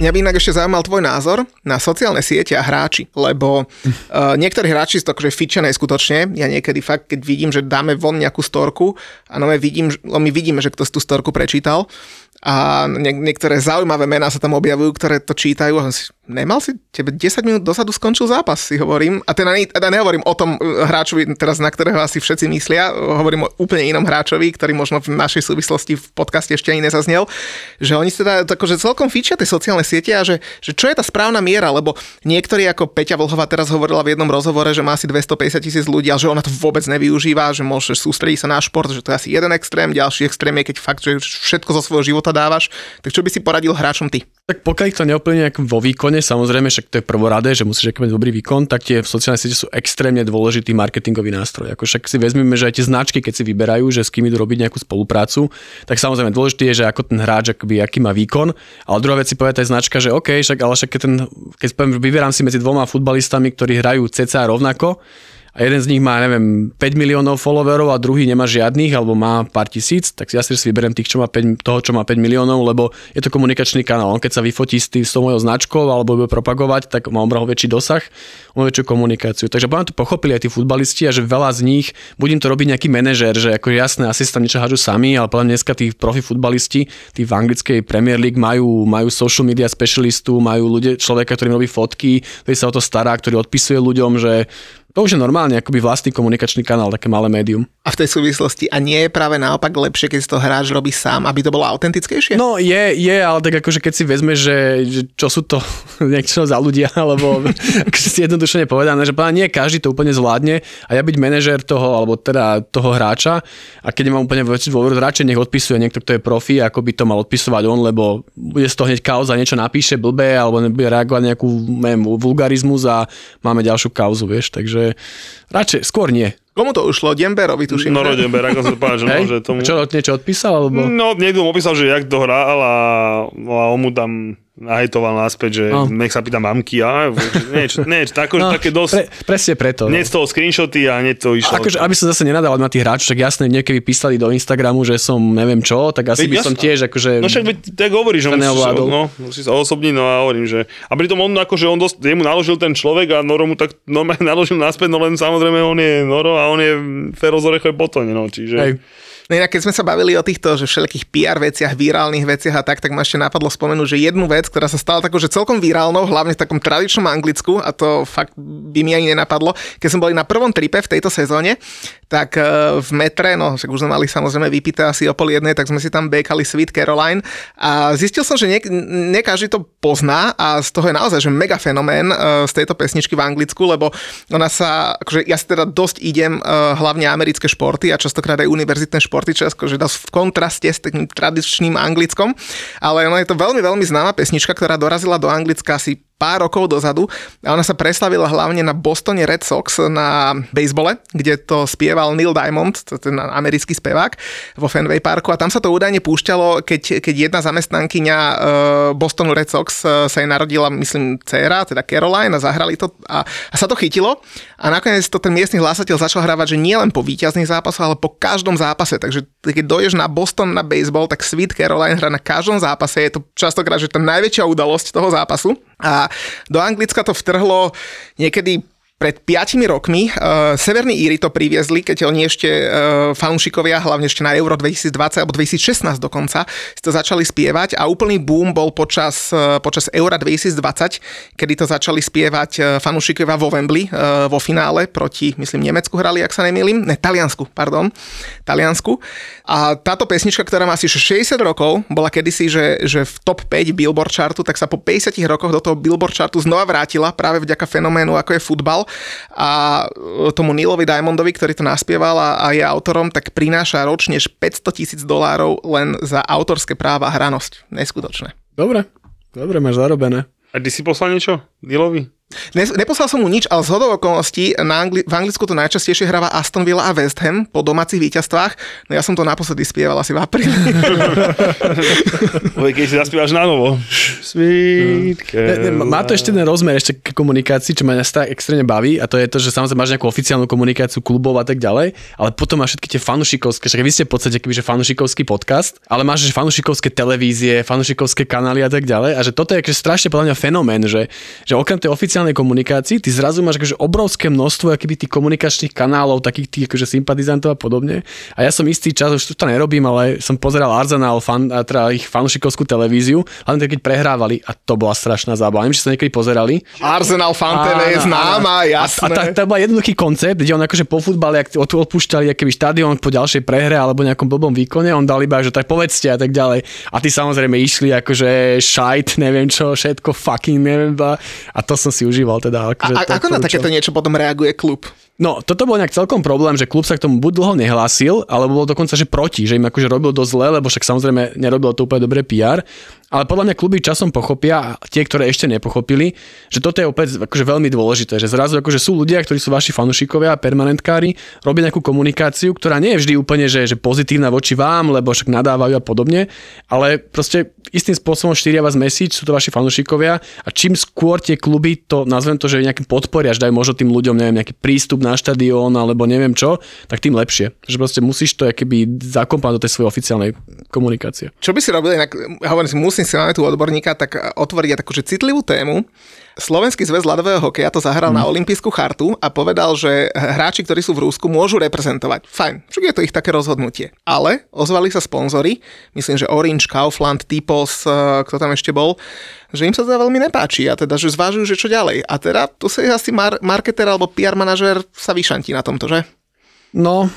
Mňa by inak ešte zaujímal tvoj názor na sociálne siete a hráči, lebo uh, niektorí hráči sú to akože fičené skutočne. Ja niekedy fakt, keď vidím, že dáme von nejakú storku a no my, vidím, my vidíme, že kto si tú storku prečítal a nie, niektoré zaujímavé mená sa tam objavujú, ktoré to čítajú a si, nemal si, tebe 10 minút dosadu skončil zápas, si hovorím. A teda, teda nehovorím o tom e, hráčovi, teraz na ktorého asi všetci myslia, hovorím o úplne inom hráčovi, ktorý možno v našej súvislosti v podcaste ešte ani nezaznel, že oni teda akože celkom fíčia tie sociálne siete a že, že čo je tá správna miera, lebo niektorí ako Peťa Vlhova teraz hovorila v jednom rozhovore, že má asi 250 tisíc ľudí, ale že ona to vôbec nevyužíva, že môže sústrediť sa na šport, že to je asi jeden extrém, ďalší extrém je, keď fakt, že všetko zo svojho života dávaš. Tak čo by si poradil hráčom ty? Tak pokiaľ to neoplne vo výkone, samozrejme, však to je prvoradé, že musíš mať dobrý výkon, tak tie sociálne siete sú extrémne dôležitý marketingový nástroj. Ako však si vezmeme, že aj tie značky, keď si vyberajú, že s kým idú robiť nejakú spoluprácu, tak samozrejme dôležité je, že ako ten hráč akoby, aký má výkon. Ale druhá vec si povie aj značka, že OK, však, ale však keď, ten, keď poviem, vyberám si medzi dvoma futbalistami, ktorí hrajú cca rovnako, a jeden z nich má, neviem, 5 miliónov followerov a druhý nemá žiadnych alebo má pár tisíc, tak ja si vyberiem tých, čo má 5, toho, čo má 5 miliónov, lebo je to komunikačný kanál. On keď sa vyfotí s, tým, s tou mojou značkou alebo bude propagovať, tak má obraho väčší dosah, má väčšiu komunikáciu. Takže potom to pochopili aj tí futbalisti a že veľa z nich, budem to robiť nejaký manažer, že ako jasné, asi tam niečo hádžu sami, ale podľa dneska tí profi futbalisti, tí v anglickej Premier League majú, majú social media specialistu, majú ľudia, človeka, ktorý robí fotky, ktorý sa o to stará, ktorý odpisuje ľuďom, že to už je normálne, akoby vlastný komunikačný kanál, také malé médium. A v tej súvislosti, a nie je práve naopak lepšie, keď to hráč robí sám, aby to bolo autentickejšie? No je, je, ale tak akože keď si vezme, že, že čo sú to <laughs> niečo za ľudia, alebo <laughs> akože si jednoduše nepovedané, že nie každý to úplne zvládne a ja byť manažer toho, alebo teda toho hráča a keď nemám úplne väčší dôveru, radšej nech odpisuje niekto, kto je profi, ako by to mal odpisovať on, lebo bude z toho hneď kauza, niečo napíše blbé, alebo nebude reagovať nejakú neviem, vulgarizmus a máme ďalšiu kauzu, vieš, takže takže radšej, skôr nie. Komu to ušlo? Demberovi, tuším. No, no Dember, ako sa povedal, že, no, že tomu... Čo, niečo odpísal? Alebo... No, niekto mu opísal, že jak to hral a, a on mu tam nahejtoval náspäť, že no. nech sa pýta mamky a niečo, niečo tako, no, také dosť... Pre, presne preto. Nie no. z toho screenshoty a nie to išlo. Akože, aby som zase nenadával na tých hráčov, tak jasne, niekedy písali do Instagramu, že som neviem čo, tak asi Veď by som tiež akože... No však tak hovorí, že on musí, no, musí sa osobniť, no a hovorím, že... A pritom on akože on dosť, jemu naložil ten človek a Noro mu tak normálne <laughs> naložil naspäť, no len samozrejme on je Noro a on je Feroz Orecho je Botoň, no, čiže... Hej. No inak, keď sme sa bavili o týchto že všetkých PR veciach, virálnych veciach a tak, tak ma ešte napadlo spomenúť, že jednu vec, ktorá sa stala takou, že celkom virálnou, hlavne v takom tradičnom anglicku, a to fakt by mi ani nenapadlo, keď sme boli na prvom tripe v tejto sezóne, tak e, v metre, no však už sme mali samozrejme vypité asi o pol jednej, tak sme si tam bekali Sweet Caroline. A zistil som, že nie, nie každý to pozná a z toho je naozaj že mega fenomén e, z tejto pesničky v Anglicku, lebo ona sa, akože ja si teda dosť idem e, hlavne americké športy a častokrát aj univerzitné športy, čo akože dosť v kontraste s takým tradičným anglickom, ale ona je to veľmi, veľmi známa pesnička, ktorá dorazila do Anglicka asi pár rokov dozadu a ona sa preslavila hlavne na Bostone Red Sox na bejsbole, kde to spieval Neil Diamond, ten americký spevák vo Fenway Parku. A tam sa to údajne púšťalo, keď, keď jedna zamestnankyňa uh, Bostonu Red Sox uh, sa jej narodila, myslím, dcera, teda Caroline a zahrali to a, a sa to chytilo. A nakoniec to ten miestny hlásateľ začal hrávať, že nie len po víťazných zápasoch, ale po každom zápase, takže keď dojdeš na Boston na baseball, tak Sweet Caroline hra na každom zápase, je to častokrát, že tá najväčšia udalosť toho zápasu a do Anglicka to vtrhlo niekedy pred 5 rokmi uh, Severní Íry to priviezli, keď oni ešte uh, fanúšikovia, hlavne ešte na Euro 2020 alebo 2016 dokonca, si to začali spievať a úplný boom bol počas, uh, počas Eura 2020, kedy to začali spievať uh, fanúšikovia vo Wembley uh, vo finále proti, myslím, Nemecku hrali, ak sa nemýlim, ne, Taliansku, pardon, Taliansku. A táto pesnička, ktorá má asi 60 rokov, bola kedysi, že, že v top 5 Billboard chartu, tak sa po 50 rokoch do toho Billboard chartu znova vrátila práve vďaka fenoménu, ako je futbal a tomu Neilovi Diamondovi, ktorý to naspieval a, a je autorom, tak prináša ročne 500 tisíc dolárov len za autorské práva a hranosť. Neskutočné. Dobre, dobre, máš zarobené. A ty si poslal niečo Nilovi? Ne, neposlal som mu nič, ale z hodou okolností na Angli- v Anglicku to najčastejšie hráva Aston Villa a West Ham po domácich víťazstvách. No ja som to naposledy spieval asi v apríli. keď si zaspievaš na novo. Sweet ne, ne, Má to ešte ten rozmer ešte k komunikácii, čo ma tak extrémne baví a to je to, že samozrejme máš nejakú oficiálnu komunikáciu klubov a tak ďalej, ale potom máš všetky tie fanušikovské, však vy ste v podstate že fanušikovský podcast, ale máš že fanušikovské televízie, fanušikovské kanály a tak ďalej a že toto je strašne podľa mňa fenomén, že, že okrem tej oficiálnej oficiálnej komunikácii, ty zrazu máš akože obrovské množstvo akýby tých komunikačných kanálov, takých tých akože sympatizantov a podobne. A ja som istý čas, už to nerobím, ale som pozeral Arsenal, fan, teda ich fanušikovskú televíziu, hlavne keď prehrávali a to bola strašná zábava. Neviem, či sa niekedy pozerali. Arsenal Fan TV je známa, jasné. A, a to bol jednoduchý koncept, kde on akože po futbale, ak odpúšťali akýby štadión po ďalšej prehre alebo nejakom blbom výkone, on dal iba, že tak povedzte a tak ďalej. A ty samozrejme išli akože šajt, neviem čo, všetko fucking neviem. A to som si užíval teda. Akože a, ako na takéto niečo potom reaguje klub? No, toto bol nejak celkom problém, že klub sa k tomu buď dlho nehlásil, alebo bol dokonca, že proti, že im akože robil dosť zle, lebo však samozrejme nerobil to úplne dobre PR. Ale podľa mňa kluby časom pochopia, a tie, ktoré ešte nepochopili, že toto je opäť akože veľmi dôležité, že zrazu akože sú ľudia, ktorí sú vaši fanúšikovia, permanentkári, robia nejakú komunikáciu, ktorá nie je vždy úplne že, že pozitívna voči vám, lebo však nadávajú a podobne, ale proste istým spôsobom štyria vás mesič, sú to vaši fanúšikovia a čím skôr tie kluby to, nazvem to, že nejakým podporia, že dajú možno tým ľuďom neviem, nejaký prístup na štadión alebo neviem čo, tak tým lepšie. Že proste musíš to keby zakomponovať do tej svojej oficiálnej komunikácie. Čo by si robil inak, hovorím si, musím si máme tu odborníka, tak otvoriť takúže citlivú tému. Slovenský zväz ľadového hokeja to zahral mm. na Olympijskú chartu a povedal, že hráči, ktorí sú v Rúsku, môžu reprezentovať. Fajn, čo je to ich také rozhodnutie. Ale ozvali sa sponzory, myslím, že Orange, Kaufland, Typos, eh, kto tam ešte bol, že im sa to veľmi nepáči a teda, že zvážujú, že čo ďalej. A teda tu sa asi mar- marketer alebo PR manažer sa vyšantí na tomto, že? No,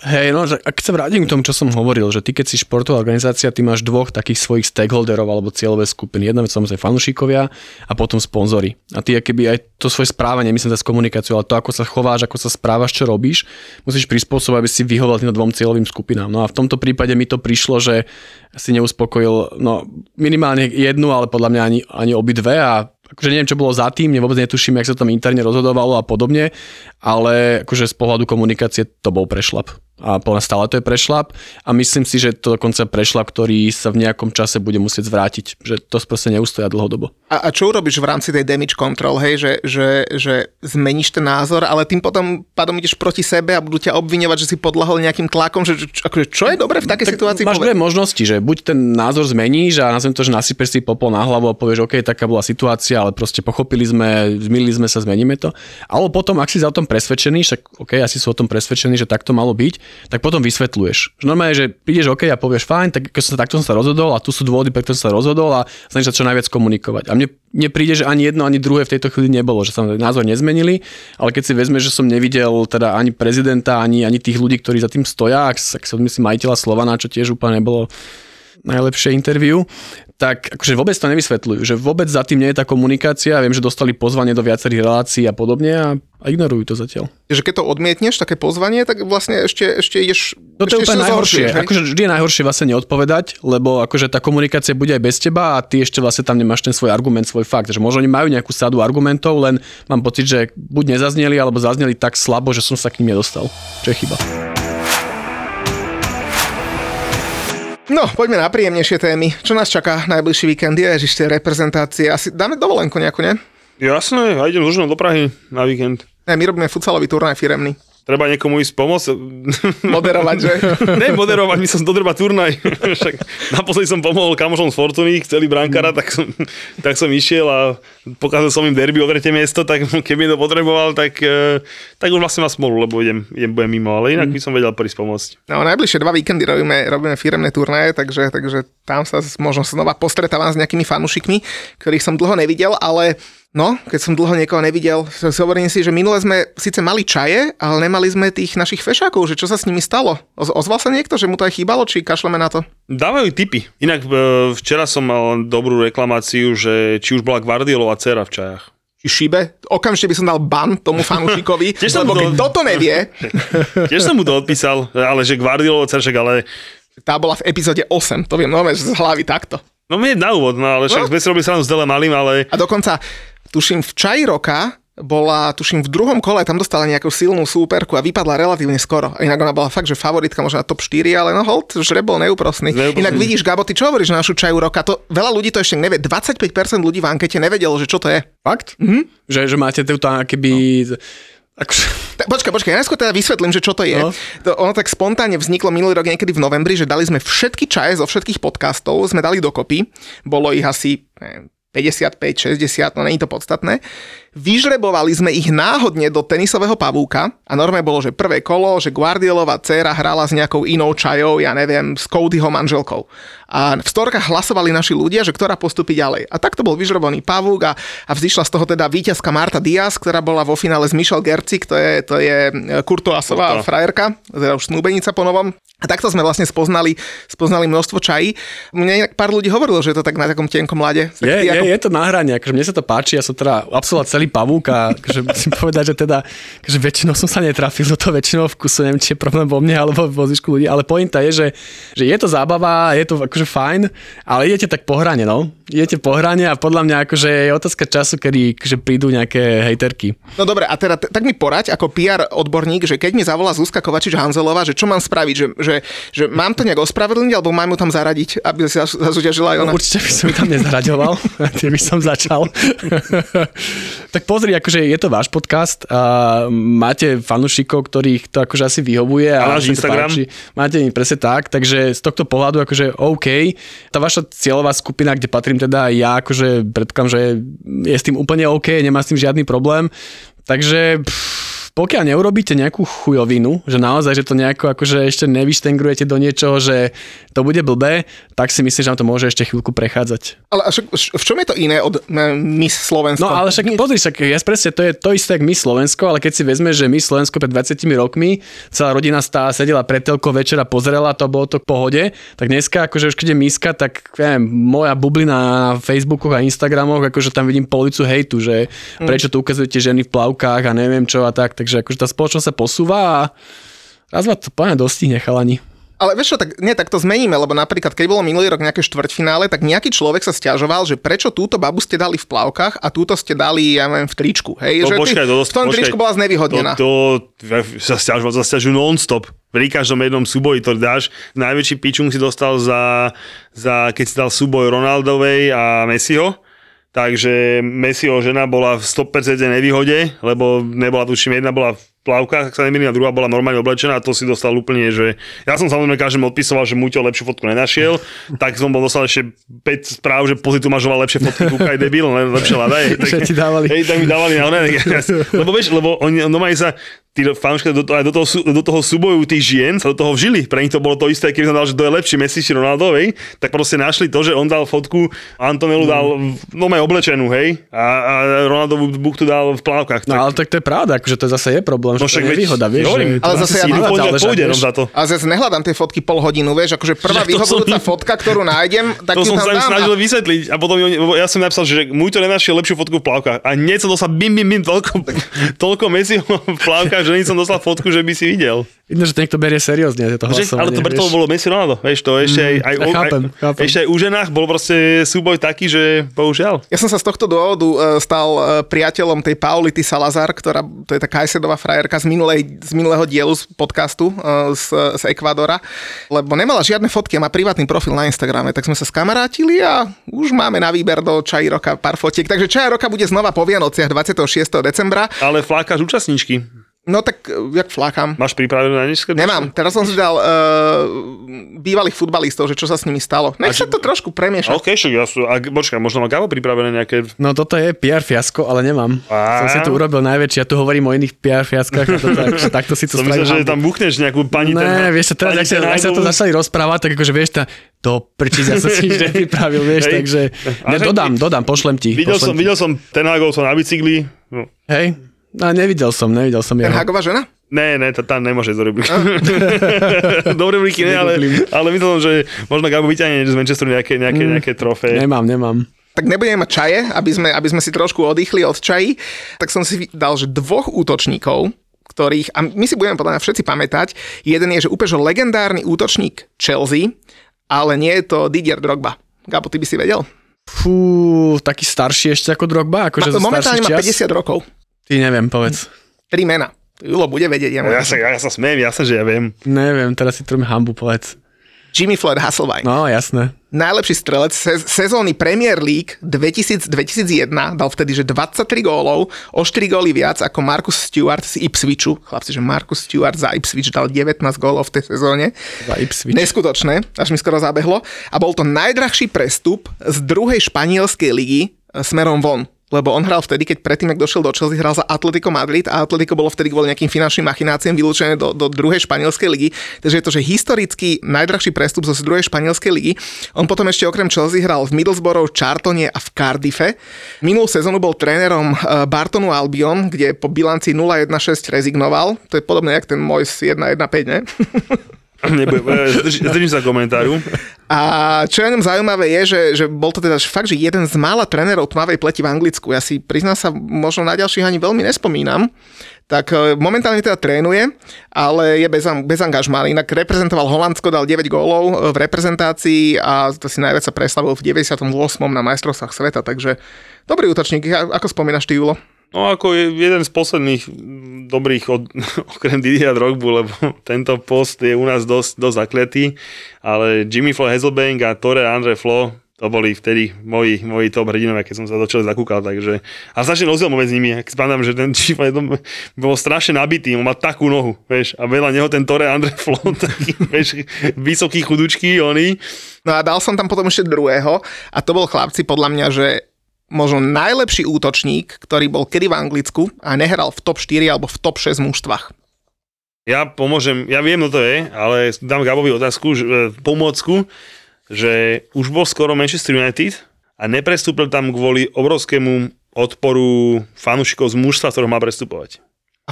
Hej, no, že ak sa vrátim k tomu, čo som hovoril, že ty keď si športová organizácia, ty máš dvoch takých svojich stakeholderov alebo cieľové skupiny. Jedna vec samozrejme fanúšikovia a potom sponzory. A ty keby aj to svoje správanie, myslím z komunikáciu, ale to, ako sa chováš, ako sa správaš, čo robíš, musíš prispôsobiť, aby si vyhoval tým dvom cieľovým skupinám. No a v tomto prípade mi to prišlo, že si neuspokojil no, minimálne jednu, ale podľa mňa ani, ani obidve a akože neviem, čo bolo za tým, vôbec netuším, jak sa tam interne rozhodovalo a podobne, ale akože z pohľadu komunikácie to bol prešlap a podľa stále to je prešlap a myslím si, že to dokonca prešlap, ktorý sa v nejakom čase bude musieť zvrátiť, že to proste neustoja dlhodobo. A, a čo urobíš v rámci tej damage control, hej, že, že, že zmeníš ten názor, ale tým potom pádom ideš proti sebe a budú ťa obviňovať, že si podlahol nejakým tlakom, že, čo, akože, čo je dobre v takej tak situácii? Máš dve možnosti, že buď ten názor zmeníš a nazvem to, že nasypeš si popol na hlavu a povieš, OK, taká bola situácia, ale proste pochopili sme, zmýlili sme sa, zmeníme to. Alebo potom, ak si za o tom presvedčený, však OK, asi sú o tom presvedčení, že tak to malo byť, tak potom vysvetľuješ. Že normálne, že prídeš OK a povieš fajn, tak keď som sa takto som sa rozhodol a tu sú dôvody, pre ktoré som sa rozhodol a snažíš sa čo najviac komunikovať. A mne, mne príde, že ani jedno, ani druhé v tejto chvíli nebolo, že sa názor nezmenili, ale keď si vezme, že som nevidel teda ani prezidenta, ani, ani tých ľudí, ktorí za tým stoja, ak, ak sa myslím majiteľa Slovana, čo tiež úplne nebolo najlepšie interview, tak akože vôbec to nevysvetľujú, že vôbec za tým nie je tá komunikácia, viem, že dostali pozvanie do viacerých relácií a podobne a, a ignorujú to zatiaľ. Že keď to odmietneš, také pozvanie, tak vlastne ešte, ešte ideš... No to je úplne najhoršie. Zhoršie, akože vždy je najhoršie vlastne neodpovedať, lebo akože tá komunikácia bude aj bez teba a ty ešte vlastne tam nemáš ten svoj argument, svoj fakt. Že možno oni majú nejakú sadu argumentov, len mám pocit, že buď nezazneli, alebo zazneli tak slabo, že som sa k ním nedostal. Čo je chyba. No, poďme na príjemnejšie témy. Čo nás čaká najbližší víkend? Je ešte reprezentácie. Asi dáme dovolenku nejakú, ne? Jasné, ja idem už do Prahy na víkend. Ne, my robíme futsalový turnaj firemný. Treba niekomu ísť pomôcť. <laughs> Moderovať, že? <laughs> ne, moderovať, my som dodrba turnaj. <laughs> Však naposledy som pomohol kamošom z Fortuny, chceli brankára, tak som, tak som išiel a pokazal som im derby o tretie miesto, tak keby to potreboval, tak, e, tak už vlastne má smolu, lebo idem, idem budem mimo, ale inak by som vedel prísť pomôcť. No, najbližšie dva víkendy robíme, robíme firemné turnaje, takže, takže tam sa možno znova postretávam s nejakými fanúšikmi, ktorých som dlho nevidel, ale No, keď som dlho niekoho nevidel, hovorím si, že minule sme síce mali čaje, ale nemali sme tých našich fešákov, že čo sa s nimi stalo? Ozval sa niekto, že mu to aj chýbalo, či kašleme na to? Dávajú tipy. Inak e, včera som mal dobrú reklamáciu, že či už bola Guardiolová dcera v čajach. Šibe, okamžite by som dal ban tomu fanúšikovi, <laughs> lebo keď to... toto nevie... <laughs> Tiež som mu to odpísal, ale že Guardiolová dcera, ale... Tá bola v epizóde 8, to viem no, z hlavy takto. No mne na úvod, no ale však no. sme si robili sa s Dele Malým, ale... A dokonca tuším v čaji roka bola, tuším, v druhom kole tam dostala nejakú silnú súperku a vypadla relatívne skoro. Inak ona bola fakt, že favoritka možno na top 4, ale no hold, že bol neúprosný. neúprosný. Inak vidíš, Gabo, ty čo hovoríš na našu čaju roka? To, veľa ľudí to ešte nevie. 25% ľudí v ankete nevedelo, že čo to je. Fakt? Mhm. Že, že máte tu keby... No. Akože... Počkaj, počkaj, ja teda vysvetlím, že čo to je. No. To, ono tak spontánne vzniklo minulý rok niekedy v novembri, že dali sme všetky čaje zo všetkých podcastov, sme dali dokopy. Bolo ich asi neviem, 55, 60, no není to podstatné. Vyžrebovali sme ich náhodne do tenisového pavúka a normálne bolo, že prvé kolo, že Guardiolová dcéra hrala s nejakou inou čajou, ja neviem, s Codyho manželkou. A v storkách hlasovali naši ľudia, že ktorá postupí ďalej. A takto bol vyžrebovaný pavúk a, a vzýšla z toho teda víťazka Marta Diaz, ktorá bola vo finále s Michel Gerci, to je, to je Kurtoasová frajerka, teda už snúbenica po novom. A takto sme vlastne spoznali, spoznali množstvo čají. Mne pár ľudí hovorilo, že je to tak na takom tenkom lade. Je, je, ako... je to na hrane, akože mne sa to páči, ja som teda absolvoval celý pavúk a akože musím povedať, že teda akože väčšinou som sa netrafil do toho väčšinou vkusu, neviem, či je problém vo mne alebo vo zvyšku ľudí, ale pointa je, že, že je to zábava, je to akože fajn, ale idete tak po hrane, no. Idete po hrane a podľa mňa akože je otázka času, kedy akože prídu nejaké hejterky. No dobre, a teda tak mi poraď ako PR odborník, že keď mi zavolá Zuzka Kovačič Hanzelová, že čo mám spraviť, že, že že mám to nejak ospravedlniť, alebo mám ju tam zaradiť, aby si zasúťažila aj ona? No, určite by som ju tam nezaraďoval, <laughs> tie by som začal. <laughs> tak pozri, akože je to váš podcast a máte fanúšikov, ktorých to akože asi vyhovuje. A náš Instagram? Páči. Máte presne tak, takže z tohto pohľadu akože OK. Tá vaša cieľová skupina, kde patrím teda aj ja, akože predkám, že je s tým úplne OK, nemá s tým žiadny problém. Takže pff, pokiaľ neurobíte nejakú chujovinu, že naozaj, že to nejako akože ešte nevyštengrujete do niečoho, že to bude blbé, tak si myslím, že vám to môže ešte chvíľku prechádzať. Ale však, v čom je to iné od Miss Slovensko? No ale však pozri, však ja presne, to je to isté ako Miss Slovensko, ale keď si vezme, že Miss Slovensko pred 20 rokmi celá rodina stála, sedela pred telkou večera, pozerala, to bolo to v pohode, tak dneska akože už keď je miska, tak neviem, moja bublina na Facebookoch a Instagramoch, akože tam vidím policu hejtu, že mm. prečo tu ukazujete ženy v plavkách a neviem čo a tak, takže akože tá spoločnosť sa posúva a raz ma to plne dostihne chalani. Ale vieš čo, tak, nie, tak to zmeníme, lebo napríklad, keď bolo minulý rok nejaké štvrťfinále, tak nejaký človek sa stiažoval, že prečo túto babu ste dali v plavkách a túto ste dali, ja neviem, v tričku. Hej, no, že počkaj, ty, to, v tom počkaj, tričku bola znevýhodnená. To, to sa stiažoval, sa stiažujú non-stop. Pri každom jednom súboji to dáš. Najväčší pičung si dostal za, za keď si dal súboj Ronaldovej a Messiho takže Messiho žena bola v 100% nevýhode, lebo nebola tuším, jedna bola plavkách, ak sa nemýlim, a druhá bola normálne oblečená a to si dostal úplne, že ja som samozrejme každému odpisoval, že Muťo lepšiu fotku nenašiel, <laughs> tak som bol dostal ešte 5 správ, že pozitú máš lepšie fotky, kúkaj debil, lepšie hľadaj. <laughs> Tak, ti dávali. Hej, tak mi dávali na <laughs> lebo vieš, lebo oni normálne sa tí fanúškovia do, do toho, do toho súboju tých žien sa do toho vžili. Pre nich to bolo to isté, keby som dal, že to je lepší Messi či Ronaldovej, tak proste našli to, že on dal fotku, Antonelu dal no aj oblečenú, hej, a, a Ronaldovú buchtu dal v plávkach. No tak... ale tak to je pravda, akože to zase je problém, no, že to je nevýhoda, vieš. Že ale zase ja pôjde, pôjde za to. A zase nehľadám tie fotky pol hodinu, vieš, akože prvá vyhovujúca som... fotka, ktorú nájdem, tak to som sa im snažil vysvetliť a potom ja som napísal, že môj to nenašiel lepšiu fotku v plávkach a hneď som dostal bim, bim, bim, toľko, toľko Messiho v plávkach, že som dostal fotku že by si videl. Vidno, že to niekto berie seriózne, to hlasovanie. Ale to preto bolo Messi Ronaldo, vieš, to ešte aj, aj, ja chápem, chápem. ešte aj u ženách bol proste súboj taký, že bohužiaľ. Ja som sa z tohto dôvodu uh, stal uh, priateľom tej Paulity Salazar, ktorá, to je taká Kajsedová frajerka z, minulej, z minulého dielu z podcastu uh, z, z Ekvadora, lebo nemala žiadne fotky a má privátny profil na Instagrame, tak sme sa skamarátili a už máme na výber do Čaj roka pár fotiek. Takže Čaj roka bude znova po Vianociach 26. decembra. Ale flákaš účastníčky. No tak, e, jak flákam. Máš pripravené na niečo? Nemám. Teraz som si dal uh, bývalých futbalistov, že čo sa s nimi stalo. Nech sa to trošku premieša. OK, však ja sú, a počkaj, možno má Gabo pripravené nejaké... No toto je PR fiasko, ale nemám. A... Som si tu urobil najväčší, ja tu hovorím o iných PR fiaskách, a toto, tak, <laughs> takto si to Som myslel, že tam buchneš nejakú pani... Ne, ten, vieš, teraz, ak sa, ak sa to začali rozprávať, tak akože vieš, tá, to prečo ja som si nič nepripravil, <laughs> vieš, Hej. takže ne, dodám, dodám, pošlem ti. Videl, pošlem som, ti. videl som ten som na bicykli. No. Hej, no, nevidel som, nevidel som jeho. Hagová žena? Ne, ne, to tam nemôže do rubriky. <laughs> do rubriky ne, ale, ale myslím, že možno Gabo vyťahne z Manchesteru nejaké, nejaké, mm, nejaké trofé. Nemám, nemám. Tak nebudeme mať čaje, aby sme, aby sme si trošku oddychli od čají, tak som si dal, že dvoch útočníkov, ktorých, a my si budeme podľa mňa všetci pamätať, jeden je, že úplne že legendárny útočník Chelsea, ale nie je to Didier Drogba. Gabo, ty by si vedel? Fú, taký starší ešte ako Drogba? Akože Ma, momentálne má 50 rokov. Ty neviem, povedz. Tri mena. Julo bude vedieť. Ja, ja, sa, ja sa smiem, jasne, že ja viem. Neviem, teraz si trúme hambu, povedz. Jimmy Floyd Hasselbein. No, jasné. Najlepší strelec se- sezóny Premier League 2000, 2001 dal vtedy, že 23 gólov, o 4 góly viac ako Marcus Stewart z Ipswichu. Chlapci, že Marcus Stewart za Ipswich dal 19 gólov v tej sezóne. Za Ipswich. Neskutočné, až mi skoro zabehlo. A bol to najdrahší prestup z druhej španielskej ligy e, smerom von lebo on hral vtedy, keď predtým, ak došiel do Chelsea, hral za Atletico Madrid a Atletico bolo vtedy kvôli nejakým finančným machináciám vylúčené do, do druhej španielskej ligy. Takže je to, že historicky najdrahší prestup zo druhej španielskej ligy. On potom ešte okrem Chelsea hral v Middlesbrough, Chartone a v Cardiffe. Minulú sezónu bol trénerom eh, Bartonu Albion, kde po bilanci 0-1-6 rezignoval. To je podobné, jak ten môj 1-1-5, ne? Zdržím sa komentáru. <laughs> A čo je ňom zaujímavé je, že, že bol to teda fakt, že jeden z mála trénerov tmavej pleti v Anglicku. Ja si priznám sa, možno na ďalších ani veľmi nespomínam. Tak e, momentálne teda trénuje, ale je bez, bez angažmá. Inak reprezentoval Holandsko, dal 9 gólov e, v reprezentácii a to si najviac sa preslavil v 98. na majstrovstvách sveta, takže dobrý útočník. Ako spomínaš ty, Julo? No ako je jeden z posledných dobrých od, <laughs> okrem Didier Drogbu, lebo <laughs> tento post je u nás dosť, dosť zakletý, ale Jimmy Flo Hazelbank a Tore Andre Flo to boli vtedy moji, moji top hrdinovia, keď som sa čele zakúkal, takže a strašne rozdiel medzi nimi, ak spomínam, že ten Flo bol strašne nabitý, on má takú nohu, vieš, a veľa neho ten Tore Andre Flo, <laughs> taký, vieš, vysoký chudučky, oni. No a dal som tam potom ešte druhého a to bol chlapci podľa mňa, že možno najlepší útočník, ktorý bol kedy v Anglicku a nehral v top 4 alebo v top 6 mužstvách. Ja pomôžem, ja viem, kto to je, ale dám Gabovi otázku, že, e, pomôcku, že už bol skoro Manchester United a neprestúpil tam kvôli obrovskému odporu fanúšikov z mužstva, ktorého má prestupovať.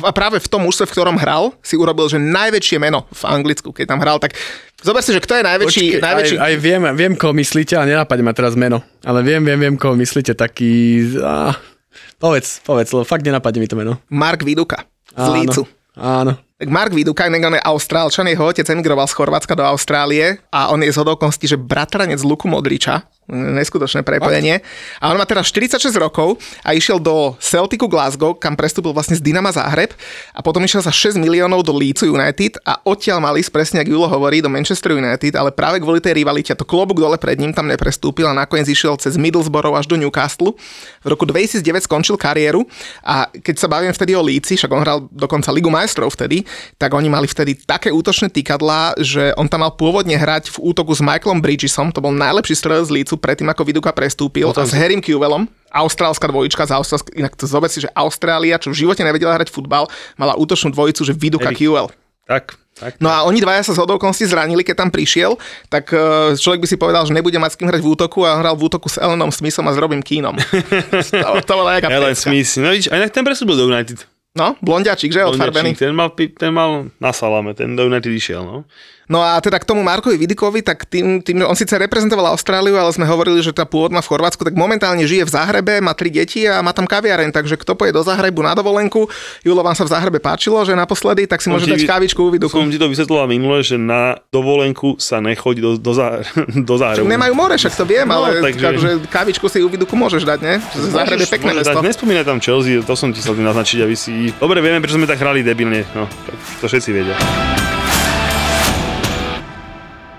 A práve v tom mužstve, v ktorom hral, si urobil, že najväčšie meno v Anglicku, keď tam hral, tak zober si, že kto je najväčší... Počkej, najväčší... Aj, aj viem, viem, koho myslíte, ale nenapadne ma teraz meno. Ale viem, viem, viem, koho myslíte, taký... Á, povedz, povedz, lebo fakt nenapadne mi to meno. Mark Viduka z Áno, Lícu. Áno. Tak Mark Viduka, on je Austrálčan, jeho otec emigroval z Chorvátska do Austrálie a on je z hodokosti, že bratranec Luku Modriča, neskutočné prepojenie. A on má teraz 46 rokov a išiel do Celticu Glasgow, kam prestúpil vlastne z Dynama Záhreb a potom išiel za 6 miliónov do Leeds United a odtiaľ mal ísť presne, ako Julo hovorí, do Manchester United, ale práve kvôli tej rivalite to klobúk dole pred ním tam neprestúpil a nakoniec išiel cez Middlesbrough až do Newcastle. V roku 2009 skončil kariéru a keď sa bavím vtedy o Líci, však on hral dokonca Ligu majstrov vtedy, tak oni mali vtedy také útočné tykadlá, že on tam mal pôvodne hrať v útoku s Michaelom Bridgesom, to bol najlepší strelec z Lícu predtým, ako Viduka prestúpil Potom a s Harrym Kewellom, austrálska dvojička z Austrálska, inak to zober si, že Austrália, čo v živote nevedela hrať futbal, mala útočnú dvojicu, že Viduka. Kewell. Tak, tak. No a oni dvaja sa z hodovkosti zranili, keď tam prišiel, tak eh, človek by si povedal, že nebude mať s kým hrať v útoku a hral v útoku s Elenom Smithom a s Robin Keenom. <laughs> to, to bola nejaká Ellen. Smith, no vidíš, aj ten presúbil do United. No, blondiačik, že odfarbený. Ten mal, ten mal na salame, ten do United išiel, no. No a teda k tomu Markovi Vidikovi, tak tým, tým, on síce reprezentoval Austráliu, ale sme hovorili, že tá pôvodná v Chorvátsku, tak momentálne žije v Záhrebe, má tri deti a má tam kaviareň, takže kto poje do Záhrebu na dovolenku, Julo vám sa v Záhrebe páčilo, že naposledy, tak si môže dať kávičku u Viduku. Som ti to vysvetloval minule, že na dovolenku sa nechodí do, do, zá, <laughs> do Však Záhrebu. nemajú more, však to viem, No, ale takže- takže... kávičku si u Viduku môžeš dať, ne? Záhreb je pekné mesto. Nespomínaj tam Chelsea, to som ti chcel naznačiť, aby si... Dobre, vieme, prečo sme tak hrali debilne, no, to všetci vedia.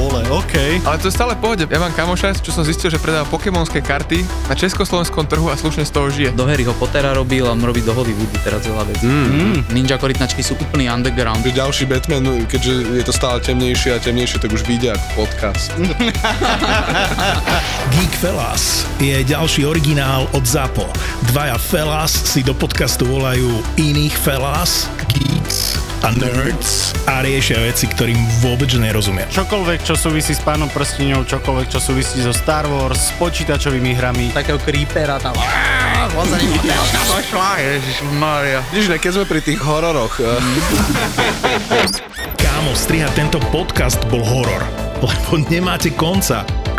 Vole, OK. Ale to je stále pohode. Ja mám kamoša, čo som zistil, že predáva pokémonské karty na československom trhu a slušne z toho žije. Do Harryho Pottera robil a robí do Hollywoodu teraz veľa vecí. Mm. Ninja korytnačky sú úplný underground. Že ďalší Batman, keďže je to stále temnejšie a temnejšie, tak už vyjde ako podcast. <laughs> Geek Fellas je ďalší originál od ZAPO. Dvaja Fellas si do podcastu volajú iných Fellas, Geeks a Nerds a riešia veci, ktorým vôbec nerozumia. Čokoľvek, čo súvisí s pánom prstiňou, čokoľvek, čo súvisí so Star Wars, s počítačovými hrami. Takého creepera tam. Vidíš, ne, keď sme pri tých hororoch, eh, Kámo, strihať tento podcast bol horor, lebo nemáte konca.